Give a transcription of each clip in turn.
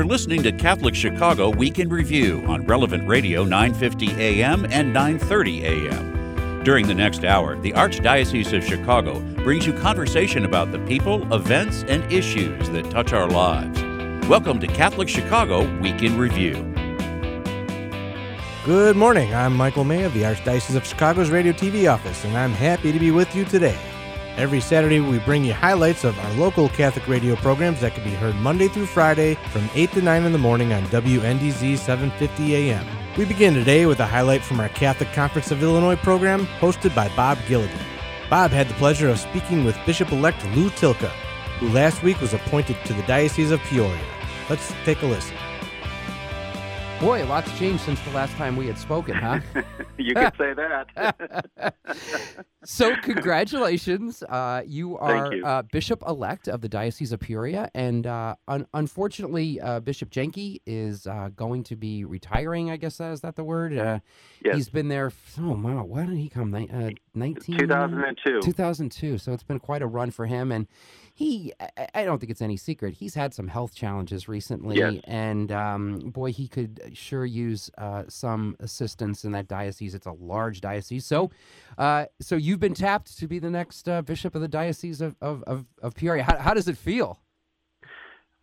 You're listening to Catholic Chicago Week in Review on Relevant Radio 950 AM and 930 AM. During the next hour, the Archdiocese of Chicago brings you conversation about the people, events, and issues that touch our lives. Welcome to Catholic Chicago Week in Review. Good morning. I'm Michael May of the Archdiocese of Chicago's Radio TV office, and I'm happy to be with you today. Every Saturday, we bring you highlights of our local Catholic radio programs that can be heard Monday through Friday from 8 to 9 in the morning on WNDZ 750 AM. We begin today with a highlight from our Catholic Conference of Illinois program hosted by Bob Gilligan. Bob had the pleasure of speaking with Bishop elect Lou Tylka, who last week was appointed to the Diocese of Peoria. Let's take a listen. Boy, a lot's changed since the last time we had spoken, huh? you could say that. so, congratulations. Uh, you are you. Uh, Bishop elect of the Diocese of Peoria. And uh, un- unfortunately, uh, Bishop Jenky is uh, going to be retiring, I guess is that the word? Uh, Yes. He's been there. f- Oh, wow. Why did he come? Ni- Uh, 19... 2002. 2002. So it's been quite a run for him. And he, I- don't think it's any secret, he's had some health challenges recently. Yes. And um, boy, he could sure use uh, some assistance in that diocese. It's a large diocese. So, uh, so you've been tapped to be the next uh, bishop of the diocese of, of, of, of Peoria. How, how does it feel?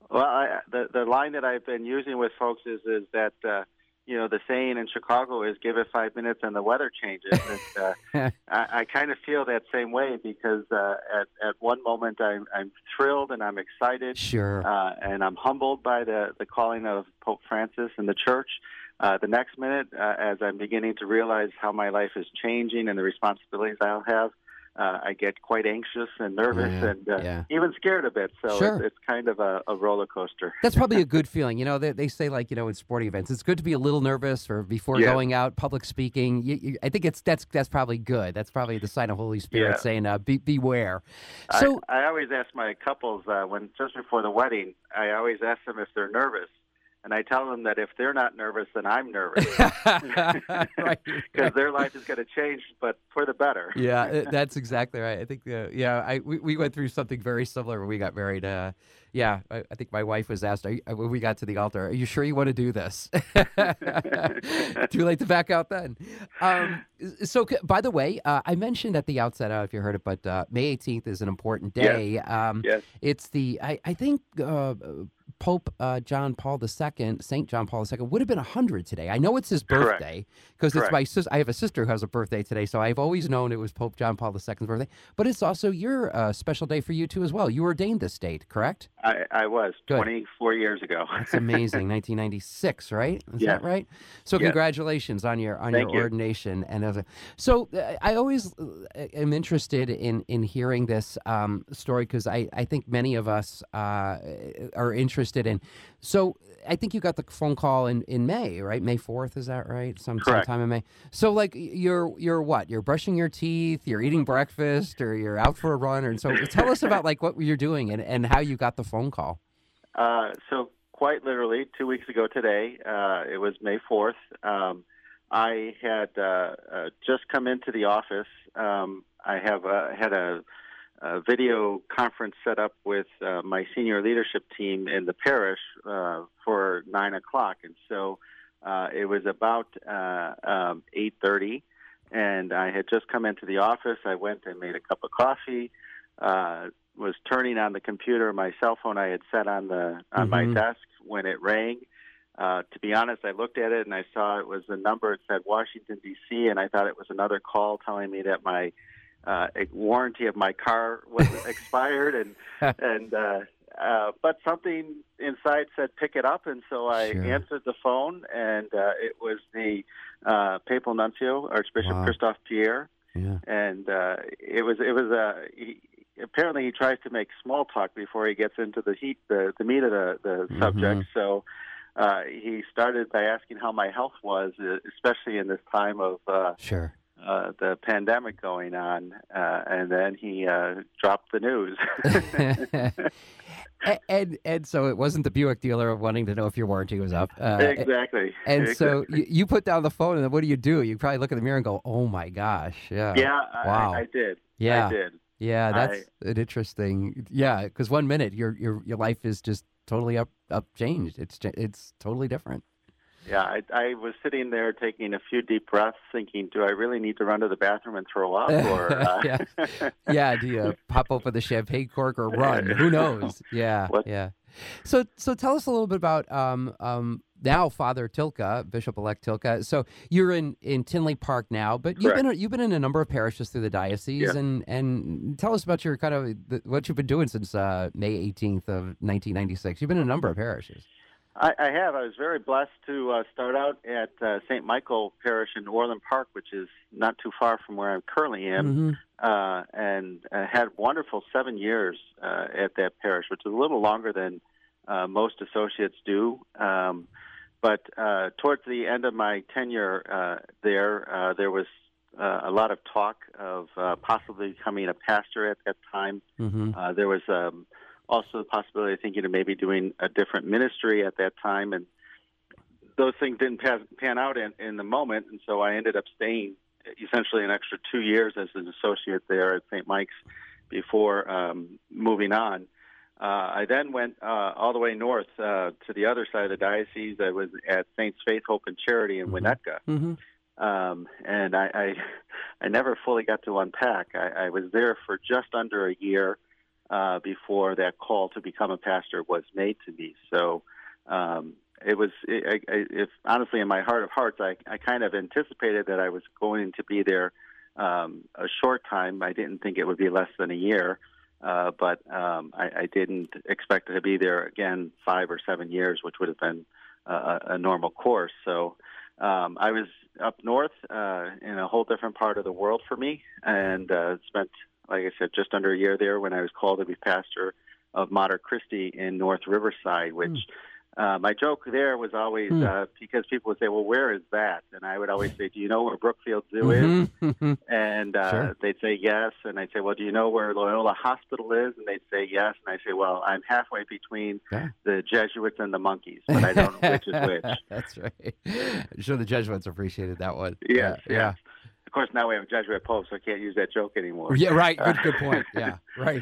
Well, I, the the line that I've been using with folks is is that uh, you know the saying in Chicago is "give it five minutes and the weather changes." and, uh, I, I kind of feel that same way because uh, at at one moment I'm I'm thrilled and I'm excited Sure. uh, and I'm humbled by the the calling of Pope Francis and the Church. Uh, the next minute, uh, as I'm beginning to realize how my life is changing and the responsibilities I'll have, uh, I get quite anxious and nervous Yeah, and uh, yeah. even scared a bit. So Sure. it's, it's kind of a, a roller coaster. That's probably a good feeling. You know, they, they say like you know in sporting events, it's good to be a little nervous or before Yeah. going out, public speaking. You, you, I think it's that's that's probably good. That's probably the sign of Holy Spirit saying, uh, be, "Beware." So I, I always ask my couples uh, when just before the wedding, I always ask them if they're nervous, and I tell them that if they're not nervous, then I'm nervous because their life is going to change, but for the better. yeah, that's exactly right. I think, uh, yeah, I we, we went through something very similar when we got married. Uh, yeah, I, I think my wife was asked are you, uh, when we got to the altar, "Are you sure you want to do this?" Too late to back out then. Um, so, by the way, uh, I mentioned at the outset, I don't know if you heard it, but uh, May 18th is an important Yes. day. Um, Yes. It's the I, I think uh, Pope uh, John Paul II, Saint John Paul II, would have been hundred today. I know it's his birthday because it's my sis. I have a sister who has a birthday today, so I've always known it was Pope John Paul II's birthday. But it's also your uh, special day for you too as well. You ordained this date, correct? I, I was Good. 24 years ago. That's amazing. 1996, right? Is Yes. that right? So congratulations on your on Thank your you. ordination. And as a, so uh, I always uh, am interested in in hearing this um, story because I I think many of us uh, are interested in. So I think you got the phone call in, in May, right? May 4th, is that right? Some sometime in May. So like you're you're what? You're brushing your teeth, you're eating breakfast, or you're out for a run, and so. Tell us about like what you're doing and, and how you got the phone call. Uh, so quite literally, two weeks ago today, uh, it was May 4th. Um, I had uh, uh, just come into the office. Um, I have uh, had a, a video conference set up with uh, my senior leadership team in the parish uh, for nine o'clock, and so uh, it was about uh, um, eight thirty. And I had just come into the office. I went and made a cup of coffee. Uh, was turning on the computer. My cell phone I had set on the on my Mhm. desk when it rang. Uh, to be honest, I looked at it and I saw it was a number. It said Washington D.C. and I thought it was another call telling me that my uh, warranty of my car was expired and and uh, uh, but something inside said pick it up, and so I Sure. answered the phone, and uh, it was the uh, papal nuncio, Archbishop Wow. Christophe Pierre Yeah. and uh, it was it was uh, he, apparently he tries to make small talk before he gets into the heat the, the meat of the, the Mhm. subject. So uh, he started by asking how my health was, uh, especially in this time of uh, Sure. Uh, the pandemic going on, uh, and then he uh, dropped the news. And and so it wasn't the Buick dealer wanting to know if your warranty was up. Uh, exactly. And so Exactly. you, you put down the phone, and then what do you do? You probably look in the mirror and go, "Oh my gosh, yeah, yeah, I, Wow. I, I did. yeah, I did. yeah." That's an interesting, yeah. Because one minute your your your life is just totally up up changed. It's it's totally different. Yeah, I, I was sitting there taking a few deep breaths, thinking, "Do I really need to run to the bathroom and throw up?" Or uh... yeah, yeah. Do you pop open the champagne cork or run? Who knows? Yeah, what? yeah. So, so tell us a little bit about um, um, now Father Tylka, Bishop-elect Tylka. So you're in, in Tinley Park now, but you've been you've been in a number of parishes through the diocese, yeah. and and tell us about your kind of the, what you've been doing since uh, May 18th of 1996. You've been in a number of parishes. I, I have. I was very blessed to uh, start out at uh, St. Michael Parish in Orland Park, which is not too far from where I currently am, mm-hmm. uh, and uh, had wonderful seven years uh, at that parish, which is a little longer than uh, most associates do. Um, but uh, towards the end of my tenure uh, there, uh, there was uh, a lot of talk of uh, possibly becoming a pastor at that time. Mm-hmm. Uh, there was um, also the possibility of thinking of maybe doing a different ministry at that time, and those things didn't pan, pan out in, in the moment, and so I ended up staying essentially an extra two years as an associate there at St. Mike's before um, moving on. Uh, I then went uh, all the way north uh, to the other side of the diocese. I was at Saints Faith, Hope, and Charity in mm-hmm. Winnetka, mm-hmm. um, and I, I, I never fully got to unpack. I, I was there for just under a year uh, before that call to become a pastor was made to me. So um, it was, it, I, if honestly, in my heart of hearts, I, I kind of anticipated that I was going to be there um, a short time. I didn't think it would be less than a year. Uh, but um, I, I didn't expect to be there again five or seven years, which would have been uh, a normal course. So um, I was up north uh, in a whole different part of the world for me, and uh, spent, like I said, just under a year there when I was called to be pastor of Mater Christi in North Riverside, which mm. Uh, my joke there was always mm. uh, because people would say, "Well, where is that?" And I would always say, "Do you know where Brookfield Zoo mm-hmm. is?" And uh, sure. they'd say yes, and I'd say, "Well, do you know where Loyola Hospital is?" And they'd say yes, and I'd say, "Well, I'm halfway between yeah. the Jesuits and the monkeys, but I don't know which is which." That's right. I'm sure the Jesuits appreciated that one. Yes, yeah, yeah. Of course, now we have a Jesuit Pope, so I can't use that joke anymore. Yeah, right. Good, good point. Yeah, right.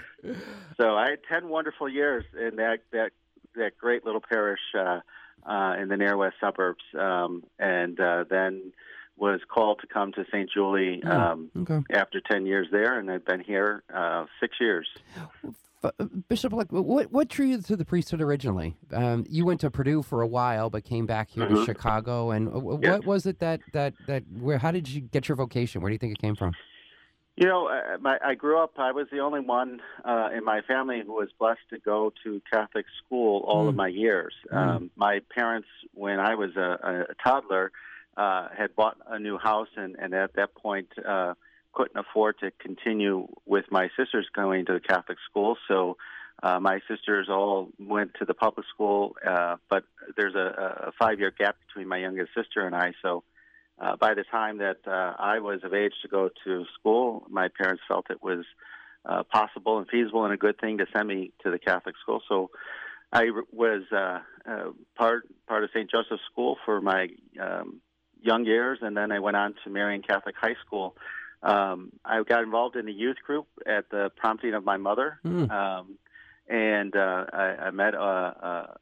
so I had ten wonderful years in that that that great little parish uh, uh, in the near west suburbs, um, and uh, then was called to come to St. Julie oh, um, okay. after ten years there, and I've been here uh, six years. Bishop, like, what what drew you to the priesthood originally? Um, you went to Purdue for a while, but came back here mm-hmm. to Chicago. And what yes. was it that that that where? How did you get your vocation? Where do you think it came from? You know, uh, my, I grew up. I was the only one uh, in my family who was blessed to go to Catholic school all mm. of my years. Mm. Um, my parents, when I was a, a toddler, uh, had bought a new house, and, and at that point uh, couldn't afford to continue with my sisters going to the Catholic school. So uh, my sisters all went to the public school, uh, but there's a, a five-year gap between my youngest sister and I. So uh, by the time that uh, I was of age to go to school, my parents felt it was uh, possible and feasible and a good thing to send me to the Catholic school. So I was uh, uh, part part of St. Joseph's School for my um, young years, and then I went on to Marian Catholic High School. Um, I got involved in a youth group at the prompting of my mother, mm. um, and uh, I, I met a,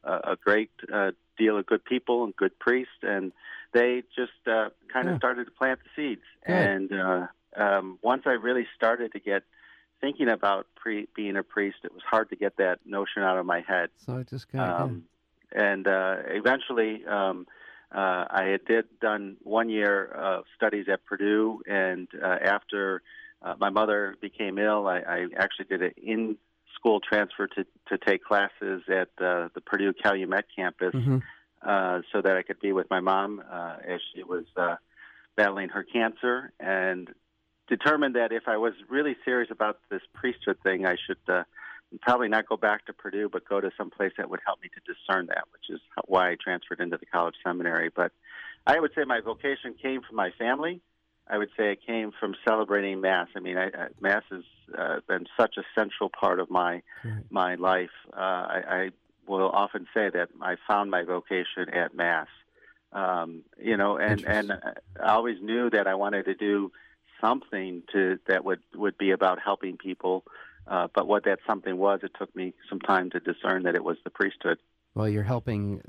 a, a great uh, deal of good people and good priests, and they just uh, kind of yeah. started to plant the seeds. Good. And uh, um, once I really started to get thinking about pre- being a priest, it was hard to get that notion out of my head. So I just got. Um, And uh, eventually, um, uh, I had did done one year of studies at Purdue, and uh, after uh, my mother became ill, I, I actually did an in school transfer to to take classes at uh, the Purdue Calumet campus. Mm-hmm uh, so that I could be with my mom uh, as she was uh, battling her cancer, and determined that if I was really serious about this priesthood thing, I should uh, probably not go back to Purdue, but go to some place that would help me to discern that, which is why I transferred into the college seminary. But I would say my vocation came from my family. I would say it came from celebrating Mass. I mean, I, I, Mass has uh, been such a central part of my right. my life. Uh, I, I will often say that I found my vocation at Mass. Um, you know, and and I always knew that I wanted to do something to that would would be about helping people. Uh, but what that something was, it took me some time to discern that it was the priesthood. Well, you're helping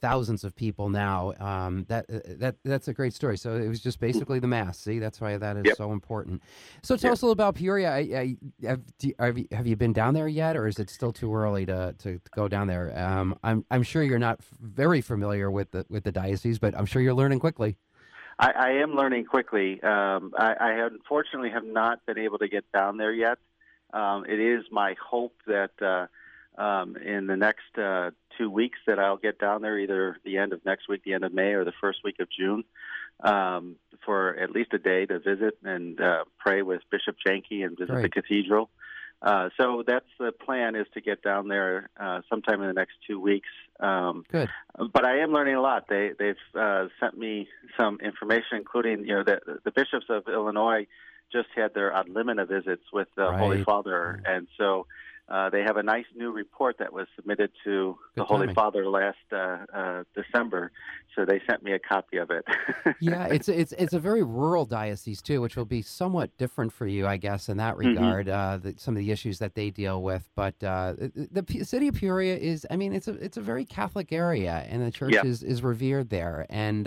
thousands of people now. Um, that uh, that that's a great story. So it was just basically the mass. See, that's why that is Yep. so important. So tell Yep. us a little about Peoria. I, I, have, do, have, you, have you been down there yet, or is it still too early to, to, go down there? Um, I'm I'm sure you're not f- very familiar with the with the diocese, but I'm sure you're learning quickly. I, I am learning quickly. Um, I, I unfortunately have not been able to get down there yet. Um, it is my hope that uh, um, in the next uh, two weeks that I'll get down there, either the end of next week, the end of May, or the first week of June, um, for at least a day to visit and uh, pray with Bishop Jenky and visit the cathedral. Uh, so that's the plan is to get down there uh, sometime in the next two weeks. Um, Good. but I am learning a lot. They they've uh, sent me some information, including you know the the bishops of Illinois just had their ad limina visits with the Holy Right. Father, and so uh, they have a nice new report that was submitted to the Good Holy timing. Father last uh, uh, December. So they sent me a copy of it. yeah, it's it's it's a very rural diocese too, which will be somewhat different for you, I guess, in that Mhm. regard. Uh, the, some of the issues that they deal with, but uh, the, the city of Peoria is, I mean, it's a it's a very Catholic area, and the church Yeah. is is revered there, and.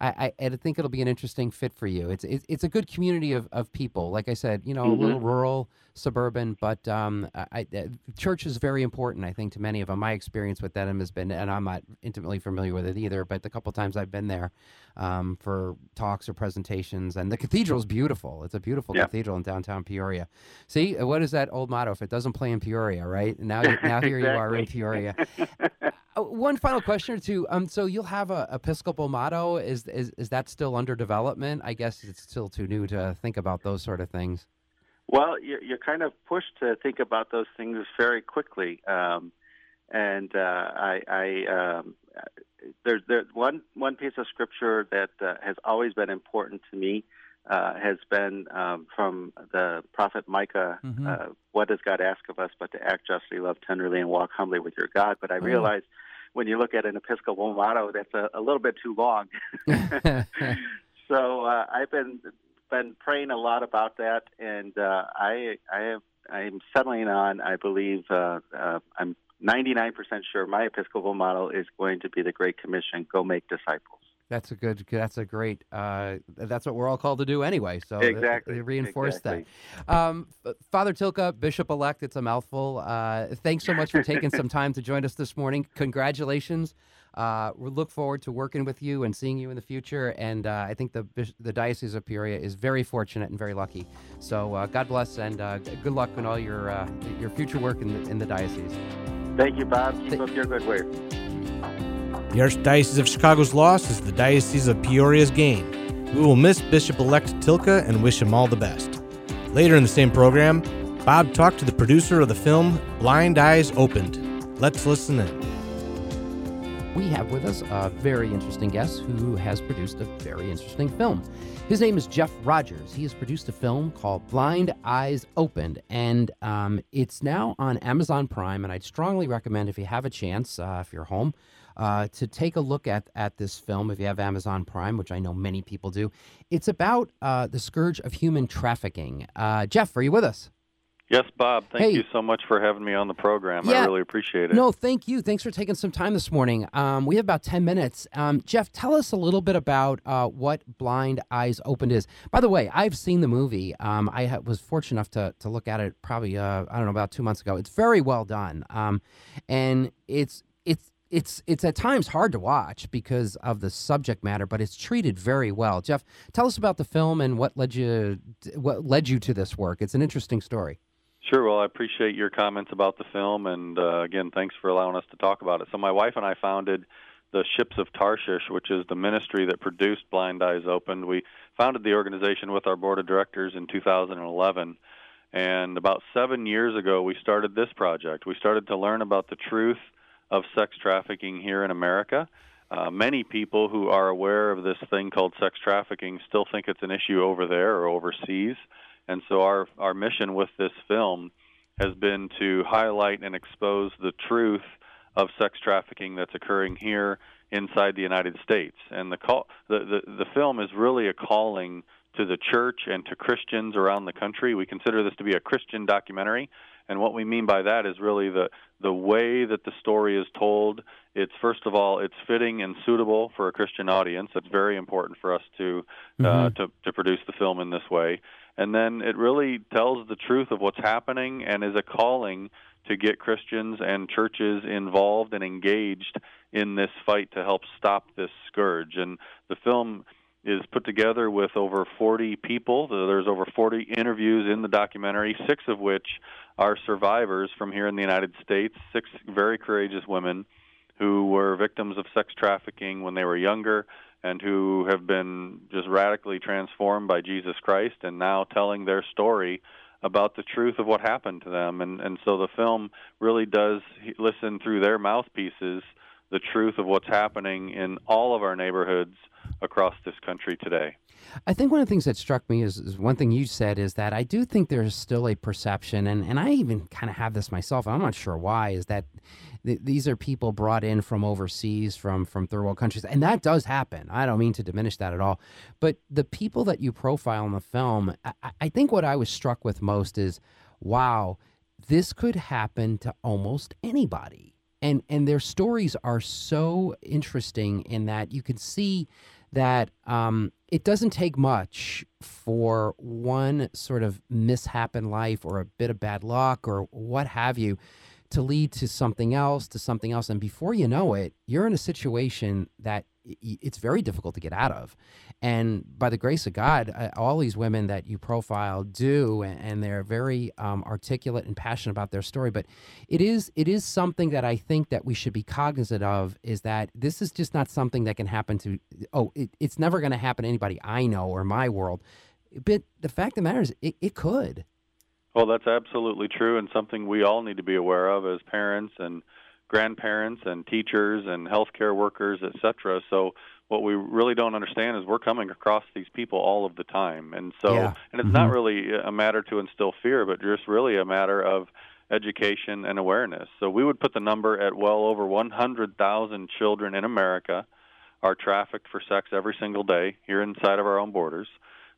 I, I, I think it'll be an interesting fit for you. It's it's, it's a good community of, of people. Like I said, you know, a Mhm. little rural, suburban, but um, I, I, church is very important. I think to many of them. My experience with them has been, and I'm not intimately familiar with it either, but the couple times I've been there, um, for talks or presentations. And the cathedral is beautiful. It's a beautiful Yeah. cathedral in downtown Peoria. See, uh, what is that old motto? If it doesn't play in Peoria, right? Now, now here you are in Peoria. Uh, one final question or two. Um, so you'll have a Episcopal motto. Is is is that still under development? I guess it's still too new to think about those sort of things. Well, you're, you're kind of pushed to think about those things very quickly, um, and uh, I, I um, there's there, one one piece of scripture that uh, has always been important to me uh, has been um, from the prophet Micah. Mhm. Uh, what does God ask of us but to act justly, love tenderly, and walk humbly with your God? But I yeah. realize when you look at an Episcopal motto, that's a, a little bit too long. so uh, I've been been praying a lot about that, and uh, I I have I'm settling on. I believe uh, uh, I'm 99% sure my Episcopal model is going to be the Great Commission: Go make disciples. That's a good. That's a great. Uh, that's what we're all called to do anyway. So Exactly. reinforce exactly. that. Um, Father Tylka, Bishop elect. It's a mouthful. Uh, thanks so much for taking some time to join us this morning. Congratulations. Uh, we look forward to working with you and seeing you in the future. And uh, I think the the Diocese of Peoria is very fortunate and very lucky. So uh, God bless and uh, good luck in all your uh, your future work in the, in the diocese. Thank you, Bob. Keep Th- up your good work. The Archdiocese of Chicago's loss is the Diocese of Peoria's gain. We will miss Bishop elect Tylka and wish him all the best. Later in the same program, Bob talked to the producer of the film Blind Eyes Opened. Let's listen in. we have with us a very interesting guest who has produced a very interesting film. His name is Jeff Rogers. He has produced a film called Blind Eyes Opened, and um, it's now on Amazon Prime. And I'd strongly recommend, if you have a chance, uh, if you're home, uh, to take a look at, at this film if you have Amazon Prime, which I know many people do. It's about uh, the scourge of human trafficking. Uh, Jeff, are you with us? Yes, Bob. Thank Hey. you so much for having me on the program. Yeah. I really appreciate it. No, thank you. Thanks for taking some time this morning. Um, we have about 10 minutes. Um, Jeff, tell us a little bit about uh, what Blind Eyes Opened is. By the way, I've seen the movie. Um, I ha- was fortunate enough to, to look at it probably, uh, I don't know, about two months ago. It's very well done. Um, and it's, it's, it's, it's at times hard to watch because of the subject matter, but it's treated very well. Jeff, tell us about the film and what led you, what led you to this work. It's an interesting story. Sure. Well, I appreciate your comments about the film, and uh, again, thanks for allowing us to talk about it. So, my wife and I founded the Ships of Tarshish, which is the ministry that produced Blind Eyes Opened. We founded the organization with our board of directors in 2011. And about seven years ago, we started this project. We started to learn about the truth of sex trafficking here in America. Uh, many people who are aware of this thing called sex trafficking still think it's an issue over there or overseas. And so our our mission with this film has been to highlight and expose the truth of sex trafficking that's occurring here inside the United States. And the call the, the, the film is really a calling to the church and to Christians around the country. We consider this to be a Christian documentary, And what we mean by that is really the the way that the story is told. It's first of all, it's fitting and suitable for a Christian audience. That's very important for us to uh, mm-hmm. to to produce the film in this way. And then it really tells the truth of what's happening and is a calling to get Christians and churches involved and engaged in this fight to help stop this scourge. And the film is put together with over 40 people. There's over 40 interviews in the documentary, six of which are survivors from here in the United States, six very courageous women who were victims of sex trafficking when they were younger and who have been just radically transformed by Jesus Christ and now telling their story about the truth of what happened to them and and so the film really does listen through their mouthpieces the truth of what's happening in all of our neighborhoods across this country today. I think one of the things that struck me is, is, one thing you said is that I do think there's still a perception, and, and I even kind of have this myself, I'm not sure why, is that th- these are people brought in from overseas, from, from third world countries, and that does happen. I don't mean to diminish that at all. But the people that you profile in the film, I, I think what I was struck with most is wow, this could happen to almost anybody and and their stories are so interesting in that you can see that um, it doesn't take much for one sort of mishap in life or a bit of bad luck or what have you to lead to something else to something else. And before you know it you're in a situation that it's very difficult to get out of. And by the grace of God, all these women that you profile do, and they're very um, articulate and passionate about their story. But it is it is something that I think that we should be cognizant of is that this is just not something that can happen to. Oh, it, it's never going to happen to anybody I know or my world. But the fact of the matter is, it, it could. Well, that's absolutely true, and something we all need to be aware of as parents and grandparents and teachers and healthcare workers, etc. So what we really don't understand is we're coming across these people all of the time, and so yeah. and it's mm-hmm. not really a matter to instill fear, but just really a matter of education and awareness. So we would put the number at well over 100,000 children in America are trafficked for sex every single day here inside of our own borders.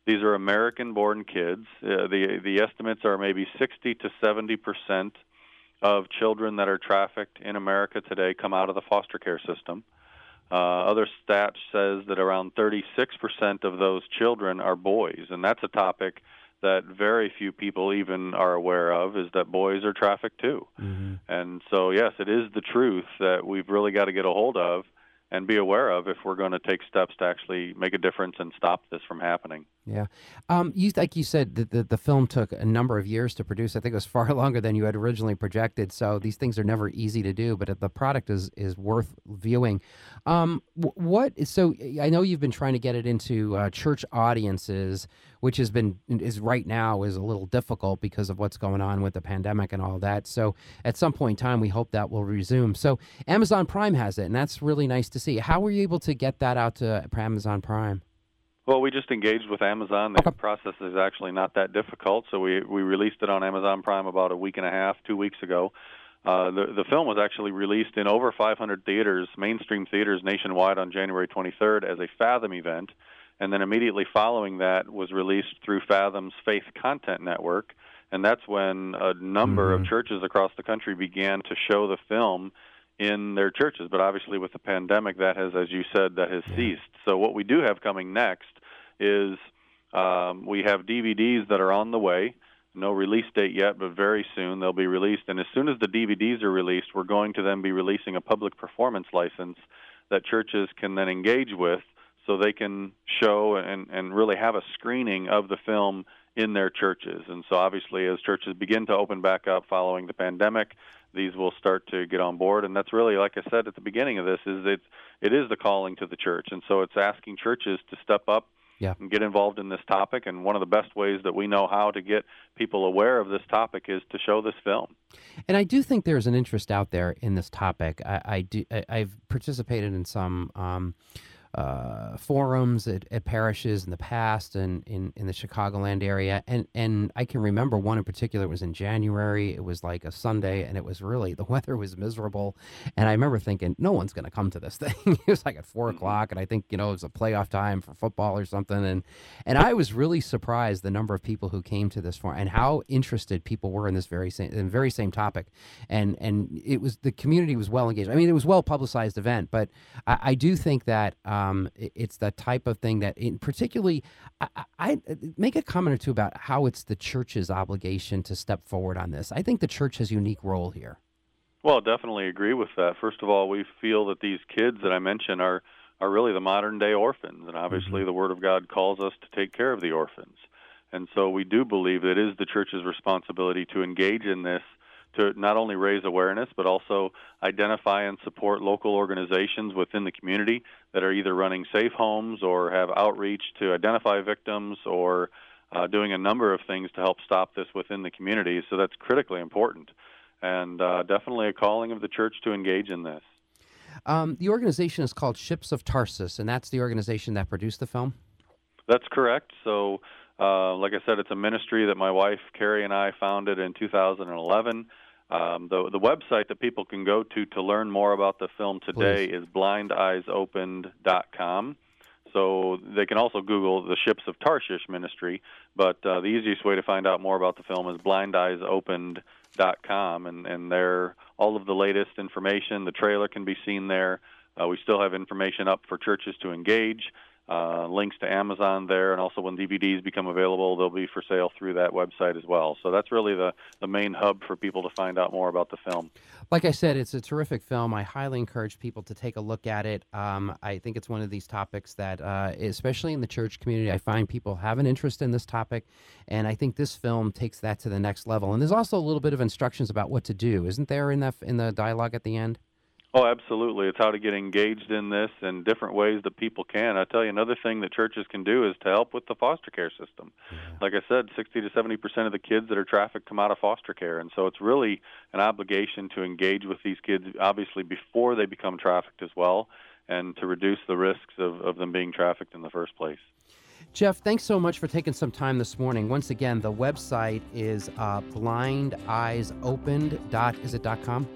These are American-born kids. Uh, the the estimates are maybe 60 to 70 percent of children that are trafficked in America today come out of the foster care system. Uh, other stats says that around 36% of those children are boys, and that's a topic that very few people even are aware of is that boys are trafficked too. Mm-hmm. And so yes, it is the truth that we've really got to get a hold of and be aware of if we're going to take steps to actually make a difference and stop this from happening. Yeah, um, you like you said the, the, the film took a number of years to produce. I think it was far longer than you had originally projected. So these things are never easy to do, but the product is is worth viewing. Um, what so I know you've been trying to get it into uh, church audiences, which has been is right now is a little difficult because of what's going on with the pandemic and all that. So at some point in time, we hope that will resume. So Amazon Prime has it, and that's really nice to see. How were you able to get that out to Amazon Prime? Well, we just engaged with Amazon. The process is actually not that difficult, so we we released it on Amazon Prime about a week and a half, two weeks ago. Uh, the the film was actually released in over 500 theaters, mainstream theaters nationwide, on January 23rd as a Fathom event, and then immediately following that was released through Fathom's Faith Content Network, and that's when a number mm-hmm. of churches across the country began to show the film in their churches. But obviously, with the pandemic, that has, as you said, that has yeah. ceased. So what we do have coming next is um, we have DVDs that are on the way. No release date yet, but very soon they'll be released. And as soon as the DVDs are released, we're going to then be releasing a public performance license that churches can then engage with so they can show and, and really have a screening of the film in their churches. And so, obviously, as churches begin to open back up following the pandemic, these will start to get on board. And that's really, like I said at the beginning of this, is it it is the calling to the church, and so it's asking churches to step up yeah. and get involved in this topic. And one of the best ways that we know how to get people aware of this topic is to show this film. And I do think there's an interest out there in this topic. I, I do. I, have participated in some. Um, uh, forums at, at, parishes in the past and in, in the Chicagoland area. And, and I can remember one in particular, it was in January. It was like a Sunday, and it was really, the weather was miserable. And I remember thinking, no one's going to come to this thing. it was like at four mm-hmm. o'clock, and I think, you know, it was a playoff time for football or something. And, and I was really surprised the number of people who came to this forum and how interested people were in this very same, in very same topic. And, and it was, the community was well engaged. I mean, it was well publicized event, but I, I do think that, um, um, it's the type of thing that, in particularly, I, I, make a comment or two about how it's the church's obligation to step forward on this. I think the church has a unique role here. Well, definitely agree with that. First of all, we feel that these kids that I mentioned are are really the modern day orphans, and obviously mm-hmm. the Word of God calls us to take care of the orphans. And so we do believe that it is the church's responsibility to engage in this to not only raise awareness but also identify and support local organizations within the community that are either running safe homes or have outreach to identify victims or uh, doing a number of things to help stop this within the community. So that's critically important and uh, definitely a calling of the church to engage in this. Um, the organization is called Ships of Tarsus, and that's the organization that produced the film? That's correct. So, uh, like I said, it's a ministry that my wife Carrie and I founded in 2011. Um, the the website that people can go to to learn more about the film today Please. is blindeyesopened.com. So they can also Google the Ships of Tarshish Ministry, but uh, the easiest way to find out more about the film is blindeyesopened.com, and and there all of the latest information. The trailer can be seen there. Uh, we still have information up for churches to engage uh, links to Amazon there, and also when DVDs become available, they'll be for sale through that website as well. So that's really the, the main hub for people to find out more about the film. Like I said, it's a terrific film. I highly encourage people to take a look at it. Um, I think it's one of these topics that, uh, especially in the church community, I find people have an interest in this topic, and I think this film takes that to the next level. And there's also a little bit of instructions about what to do, isn't there, in that in the dialogue at the end? Oh, absolutely. It's how to get engaged in this in different ways that people can. I tell you, another thing that churches can do is to help with the foster care system. Like I said, 60 to 70 percent of the kids that are trafficked come out of foster care, and so it's really an obligation to engage with these kids, obviously before they become trafficked as well, and to reduce the risks of, of them being trafficked in the first place. Jeff, thanks so much for taking some time this morning. Once again, the website is uh, blindeyesopened. Dot, is it dot com?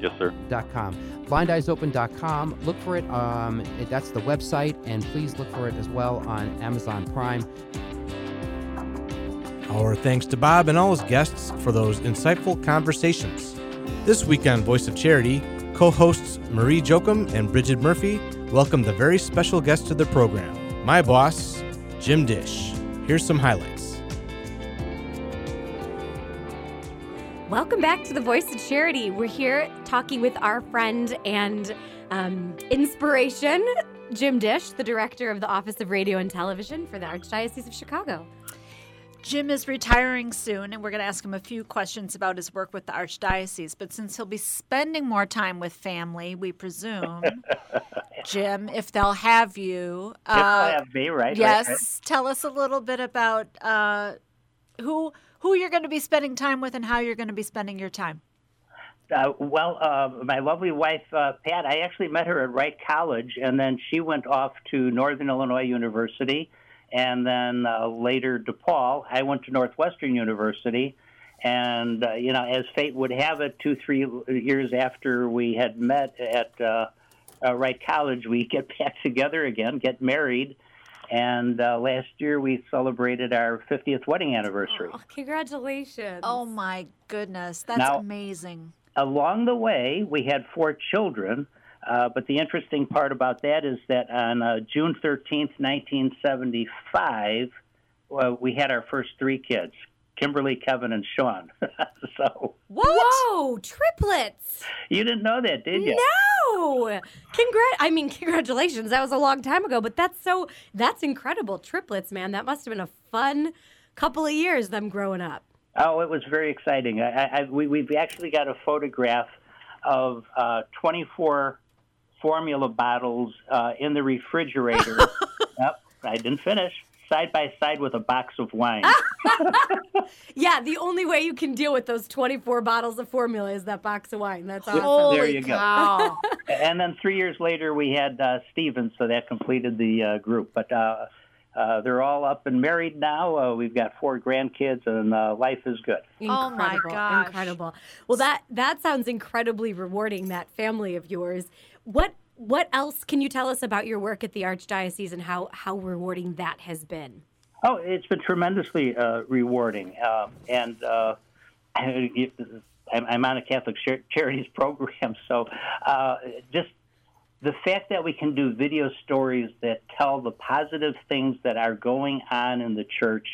Yes, sir. Dot com. BlindEyesOpen.com. Look for it. Um, it, That's the website, and please look for it as well on Amazon Prime. Our thanks to Bob and all his guests for those insightful conversations. This week on Voice of Charity, co hosts Marie Jokum and Bridget Murphy welcome the very special guest to the program, my boss, Jim Dish. Here's some highlights. Welcome back to the Voice of Charity. We're here talking with our friend and um, inspiration, Jim Dish, the director of the Office of Radio and Television for the Archdiocese of Chicago. Jim is retiring soon, and we're going to ask him a few questions about his work with the Archdiocese. But since he'll be spending more time with family, we presume, Jim, if they'll have you. Uh, if they'll have me, right? Yes. Right, right. Tell us a little bit about uh, who who you're going to be spending time with and how you're going to be spending your time. Uh, well, uh, my lovely wife, uh, Pat, I actually met her at Wright College, and then she went off to Northern Illinois University, and then uh, later DePaul. I went to Northwestern University, and, uh, you know, as fate would have it, two, three years after we had met at uh, Wright College, we get back together again, get married, and uh, last year we celebrated our 50th wedding anniversary. Oh, congratulations. Oh my goodness. That's now, amazing. Along the way, we had four children. Uh, but the interesting part about that is that on uh, June 13th, 1975, uh, we had our first three kids Kimberly, Kevin, and Sean. so. What? Whoa, triplets. You didn't know that, did you? No. Congrat I mean, congratulations. That was a long time ago, but that's so that's incredible. Triplets, man. That must have been a fun couple of years them growing up. Oh, it was very exciting. I, I, we, we've actually got a photograph of uh, 24 formula bottles uh, in the refrigerator. yep, I didn't finish side by side with a box of wine. yeah, the only way you can deal with those 24 bottles of formula is that box of wine. That's awesome. Holy There you go. cow. and then three years later, we had uh, Steven, so that completed the uh, group. But uh, uh, they're all up and married now. Uh, we've got four grandkids, and uh, life is good. Oh, my Incredible, gosh. Incredible. Well, that that sounds incredibly rewarding. That family of yours. What what else can you tell us about your work at the Archdiocese and how how rewarding that has been? Oh, it's been tremendously uh, rewarding, uh, and uh, I'm, on a Catholic Char- Charities program, so uh, just the fact that we can do video stories that tell the positive things that are going on in the church,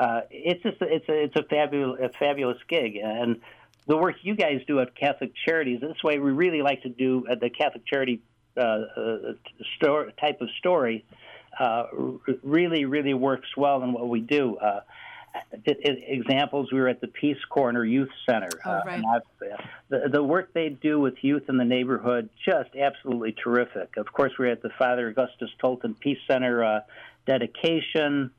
uh, it's just it's a it's a fabulous a fabulous gig, and the work you guys do at Catholic Charities. This way, we really like to do uh, the Catholic Charity uh, uh, story, type of story. Uh, r- really, really works well in what we do. Uh, examples: we were at the Peace Corner Youth Center. Oh, uh, right. the, the work they do with youth in the neighborhood just absolutely terrific. Of course, we're at the Father Augustus Tolton Peace Center uh, dedication.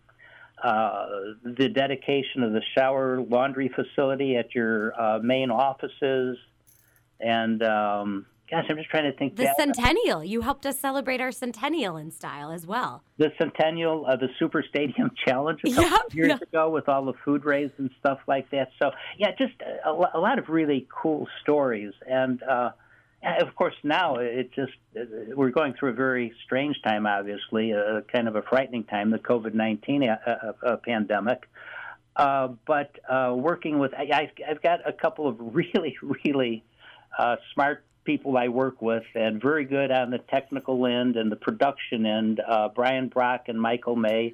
Uh, the dedication of the shower laundry facility at your uh, main offices, and um, gosh, I'm just trying to think. The back- centennial. You helped us celebrate our centennial in style as well. the centennial, uh, the Super Stadium Challenge a couple of years yeah. ago with all the food raised and stuff like that. So yeah, just a, a lot of really cool stories, and uh, and of course now it just uh, we're going through a very strange time, obviously, a kind of a frightening time, the COVID nineteen uh, uh, uh, pandemic. Uh, but uh, working with, I, I've got a couple of really, really uh, smart people I work with and very good on the technical end and the production end. Uh, Brian Brock and Michael May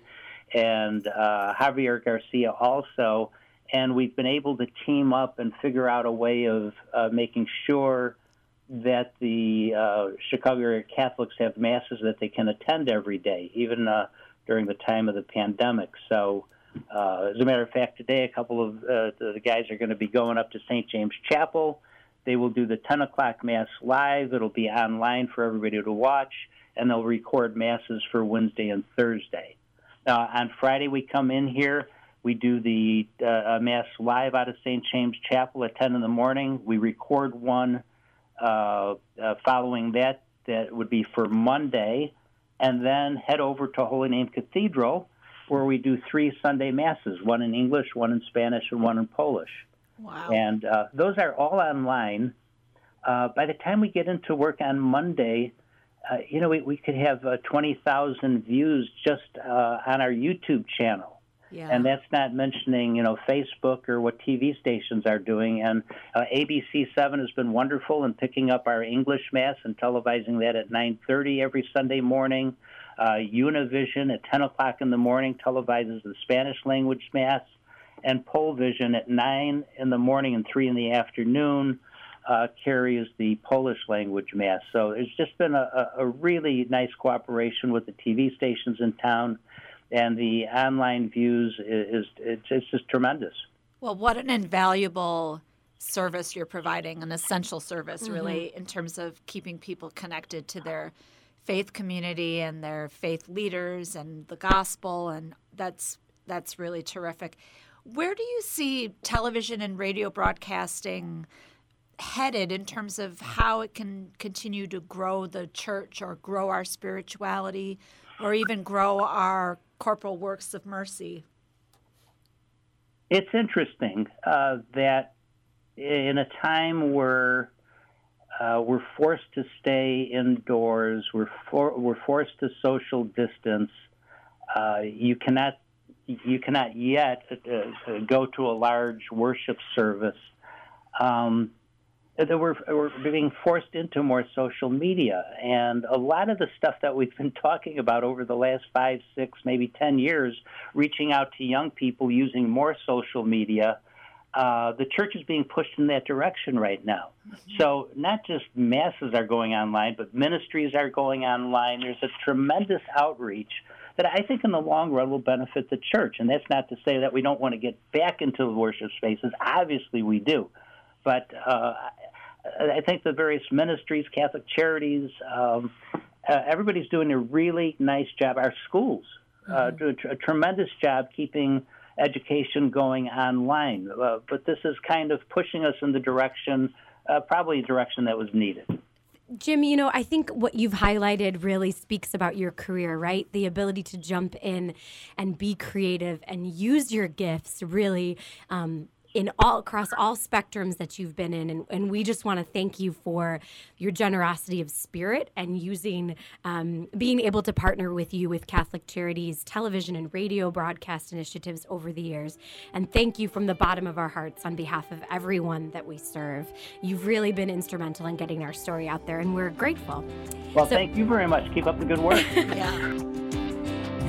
and uh, Javier Garcia also. And we've been able to team up and figure out a way of uh, making sure that the uh, Chicago area Catholics have masses that they can attend every day, even uh, during the time of the pandemic. So, uh, as a matter of fact, today a couple of uh, the guys are going to be going up to St. James Chapel. They will do the 10 o'clock Mass live. It'll be online for everybody to watch, and they'll record Masses for Wednesday and Thursday. Uh, on Friday, we come in here. We do the uh, Mass live out of St. James Chapel at 10 in the morning. We record one uh, uh, following that, that would be for Monday, and then head over to Holy Name Cathedral, where we do three Sunday Masses one in English, one in Spanish, and one in Polish. Wow. And uh, those are all online. Uh, by the time we get into work on Monday, uh, you know, we, we could have uh, 20,000 views just uh, on our YouTube channel. Yeah. And that's not mentioning, you know, Facebook or what TV stations are doing. And uh, ABC7 has been wonderful in picking up our English Mass and televising that at 9:30 every Sunday morning. Uh, Univision at 10 o'clock in the morning televises the Spanish language Mass, and Polvision at 9 in the morning and 3 in the afternoon uh, carries the Polish language Mass. So there's just been a a really nice cooperation with the TV stations in town and the online views is, is it's, it's just tremendous. Well, what an invaluable service you're providing, an essential service, mm-hmm. really, in terms of keeping people connected to their faith community and their faith leaders and the gospel, and that's that's really terrific. Where do you see television and radio broadcasting headed in terms of how it can continue to grow the church or grow our spirituality or even grow our corporal works of mercy? It's interesting uh, that in a time where uh, we're forced to stay indoors, we're for, we're forced to social distance. Uh, you cannot you cannot yet uh, go to a large worship service. Um, that we're, we're being forced into more social media. And a lot of the stuff that we've been talking about over the last five, six, maybe 10 years, reaching out to young people using more social media, uh, the church is being pushed in that direction right now. So not just masses are going online, but ministries are going online. There's a tremendous outreach that I think in the long run will benefit the church. And that's not to say that we don't want to get back into the worship spaces. Obviously, we do. But uh, I think the various ministries, Catholic charities, um, uh, everybody's doing a really nice job. Our schools, uh, do a, tr- a tremendous job keeping education going online. Uh, but this is kind of pushing us in the direction, uh, probably a direction that was needed. Jim, you know, I think what you've highlighted really speaks about your career, right? The ability to jump in and be creative and use your gifts really um, in all across all spectrums that you've been in and, and we just want to thank you for your generosity of spirit and using um, being able to partner with you with catholic charities television and radio broadcast initiatives over the years. And thank you from the bottom of our hearts on behalf of everyone that we serve. You've really been instrumental in getting our story out there and we're grateful. Well so, thank you very much. Keep up the good work. yeah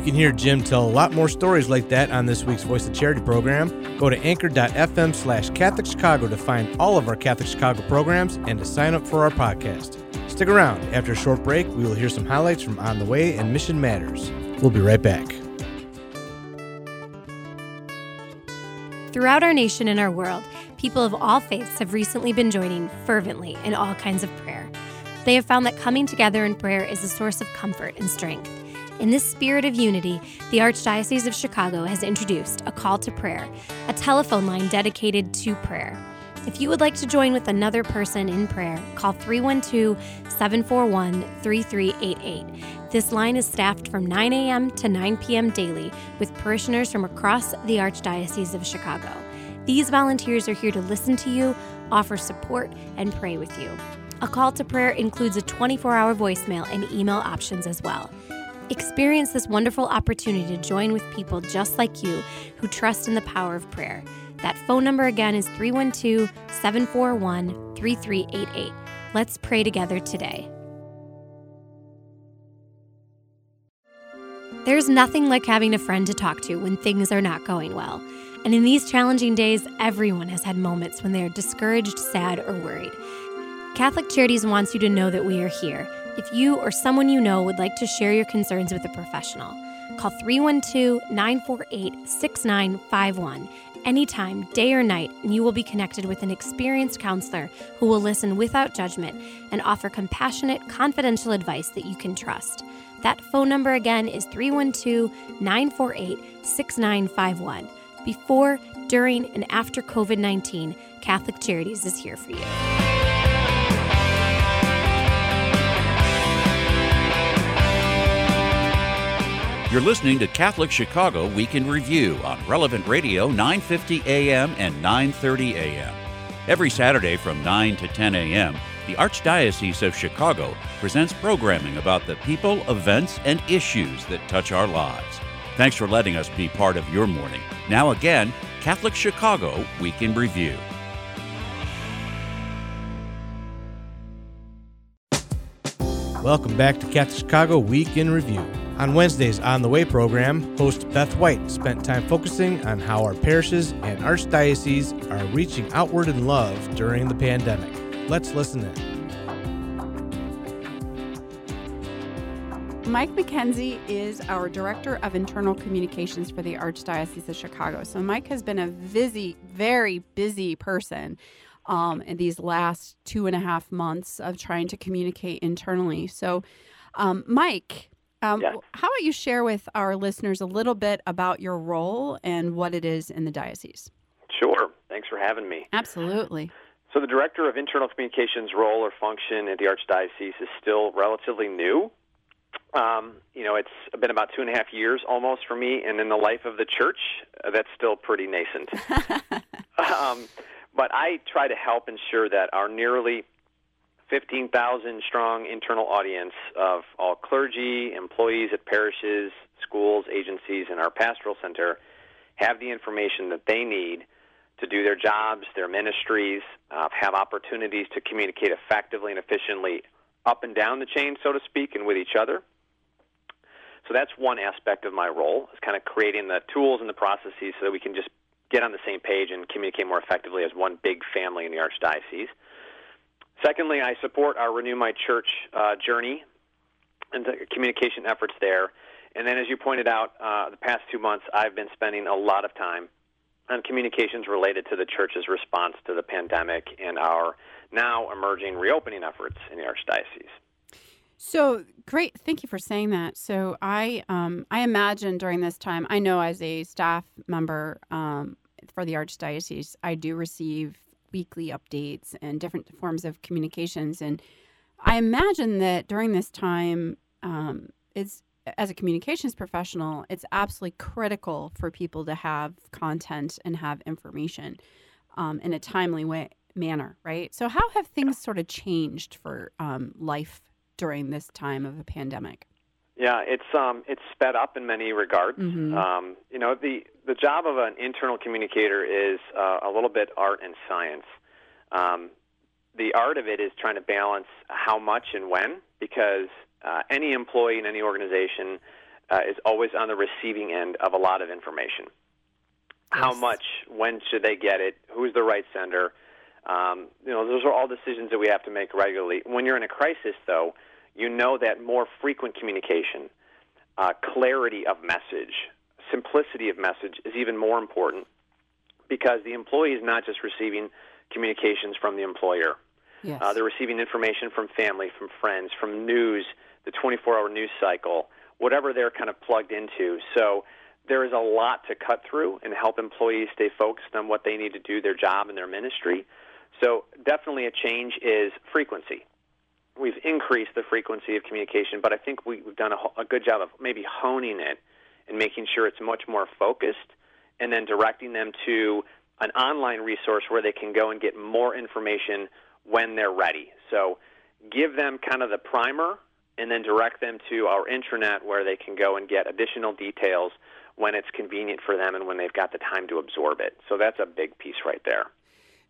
can hear Jim tell a lot more stories like that on this week's Voice of Charity program. Go to anchor.fm slash Catholic Chicago to find all of our Catholic Chicago programs and to sign up for our podcast. Stick around. After a short break, we will hear some highlights from On the Way and Mission Matters. We'll be right back. Throughout our nation and our world, people of all faiths have recently been joining fervently in all kinds of prayer. They have found that coming together in prayer is a source of comfort and strength. In this spirit of unity, the Archdiocese of Chicago has introduced a call to prayer, a telephone line dedicated to prayer. If you would like to join with another person in prayer, call 312 741 3388. This line is staffed from 9 a.m. to 9 p.m. daily with parishioners from across the Archdiocese of Chicago. These volunteers are here to listen to you, offer support, and pray with you. A call to prayer includes a 24 hour voicemail and email options as well. Experience this wonderful opportunity to join with people just like you who trust in the power of prayer. That phone number again is 312 741 3388. Let's pray together today. There's nothing like having a friend to talk to when things are not going well. And in these challenging days, everyone has had moments when they are discouraged, sad, or worried. Catholic Charities wants you to know that we are here if you or someone you know would like to share your concerns with a professional, call 312 948 6951 anytime, day or night, and you will be connected with an experienced counselor who will listen without judgment and offer compassionate, confidential advice that you can trust. That phone number again is 312 948 6951. Before, during, and after COVID 19, Catholic Charities is here for you. You're listening to Catholic Chicago Week in Review on Relevant Radio 950 AM and 930 AM. Every Saturday from 9 to 10 a.m., the Archdiocese of Chicago presents programming about the people, events, and issues that touch our lives. Thanks for letting us be part of your morning. Now, again, Catholic Chicago Week in Review. Welcome back to Catholic Chicago Week in Review. On Wednesday's On the Way program, host Beth White spent time focusing on how our parishes and archdioceses are reaching outward in love during the pandemic. Let's listen in. Mike McKenzie is our Director of Internal Communications for the Archdiocese of Chicago. So, Mike has been a busy, very busy person um, in these last two and a half months of trying to communicate internally. So, um, Mike, um, how about you share with our listeners a little bit about your role and what it is in the diocese? Sure. Thanks for having me. Absolutely. So, the Director of Internal Communications role or function at the Archdiocese is still relatively new. Um, you know, it's been about two and a half years almost for me, and in the life of the church, uh, that's still pretty nascent. um, but I try to help ensure that our nearly 15,000 strong internal audience of all clergy, employees at parishes, schools, agencies, and our pastoral center have the information that they need to do their jobs, their ministries, uh, have opportunities to communicate effectively and efficiently up and down the chain, so to speak, and with each other. So that's one aspect of my role, is kind of creating the tools and the processes so that we can just get on the same page and communicate more effectively as one big family in the Archdiocese. Secondly, I support our Renew My Church uh, journey and the communication efforts there. And then, as you pointed out, uh, the past two months, I've been spending a lot of time on communications related to the church's response to the pandemic and our now emerging reopening efforts in the Archdiocese. So great, thank you for saying that. So I, um, I imagine during this time, I know as a staff member um, for the Archdiocese, I do receive weekly updates and different forms of communications, and I imagine that during this time, um, it's as a communications professional, it's absolutely critical for people to have content and have information um, in a timely way manner, right? So, how have things sort of changed for um, life during this time of a pandemic? Yeah, it's um, it's sped up in many regards. Mhm. Um, you know, the the job of an internal communicator is uh, a little bit art and science. Um, the art of it is trying to balance how much and when, because uh, any employee in any organization uh, is always on the receiving end of a lot of information. How much? When should they get it? Who's the right sender? Um, you know, those are all decisions that we have to make regularly. When you're in a crisis, though, you know that more frequent communication, uh, clarity of message, simplicity of message is even more important because the employee is not just receiving communications from the employer. Yes. Uh, they're receiving information from family, from friends, from news, the 24 hour news cycle, whatever they're kind of plugged into. So there is a lot to cut through and help employees stay focused on what they need to do, their job and their ministry. So definitely a change is frequency. We've increased the frequency of communication, but I think we, we've done a, a good job of maybe honing it and making sure it's much more focused and then directing them to an online resource where they can go and get more information when they're ready. So give them kind of the primer and then direct them to our intranet where they can go and get additional details when it's convenient for them and when they've got the time to absorb it. So that's a big piece right there.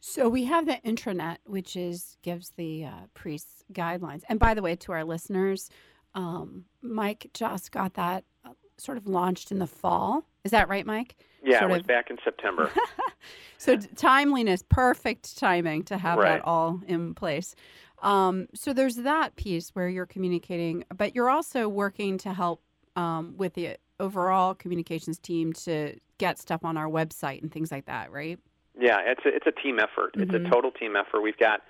So we have the intranet, which is gives the uh, priests guidelines. And by the way, to our listeners, um, Mike just got that uh, sort of launched in the fall. Is that right, Mike? Yeah, Sort it was of- back in September. So timeliness, perfect timing to have Right. that all in place. Um, so there's that piece where you're communicating, but you're also working to help um, with the overall communications team to get stuff on our website and things like that, right? Yeah, it's a, it's a team effort. It's Mhm. a total team effort. We've got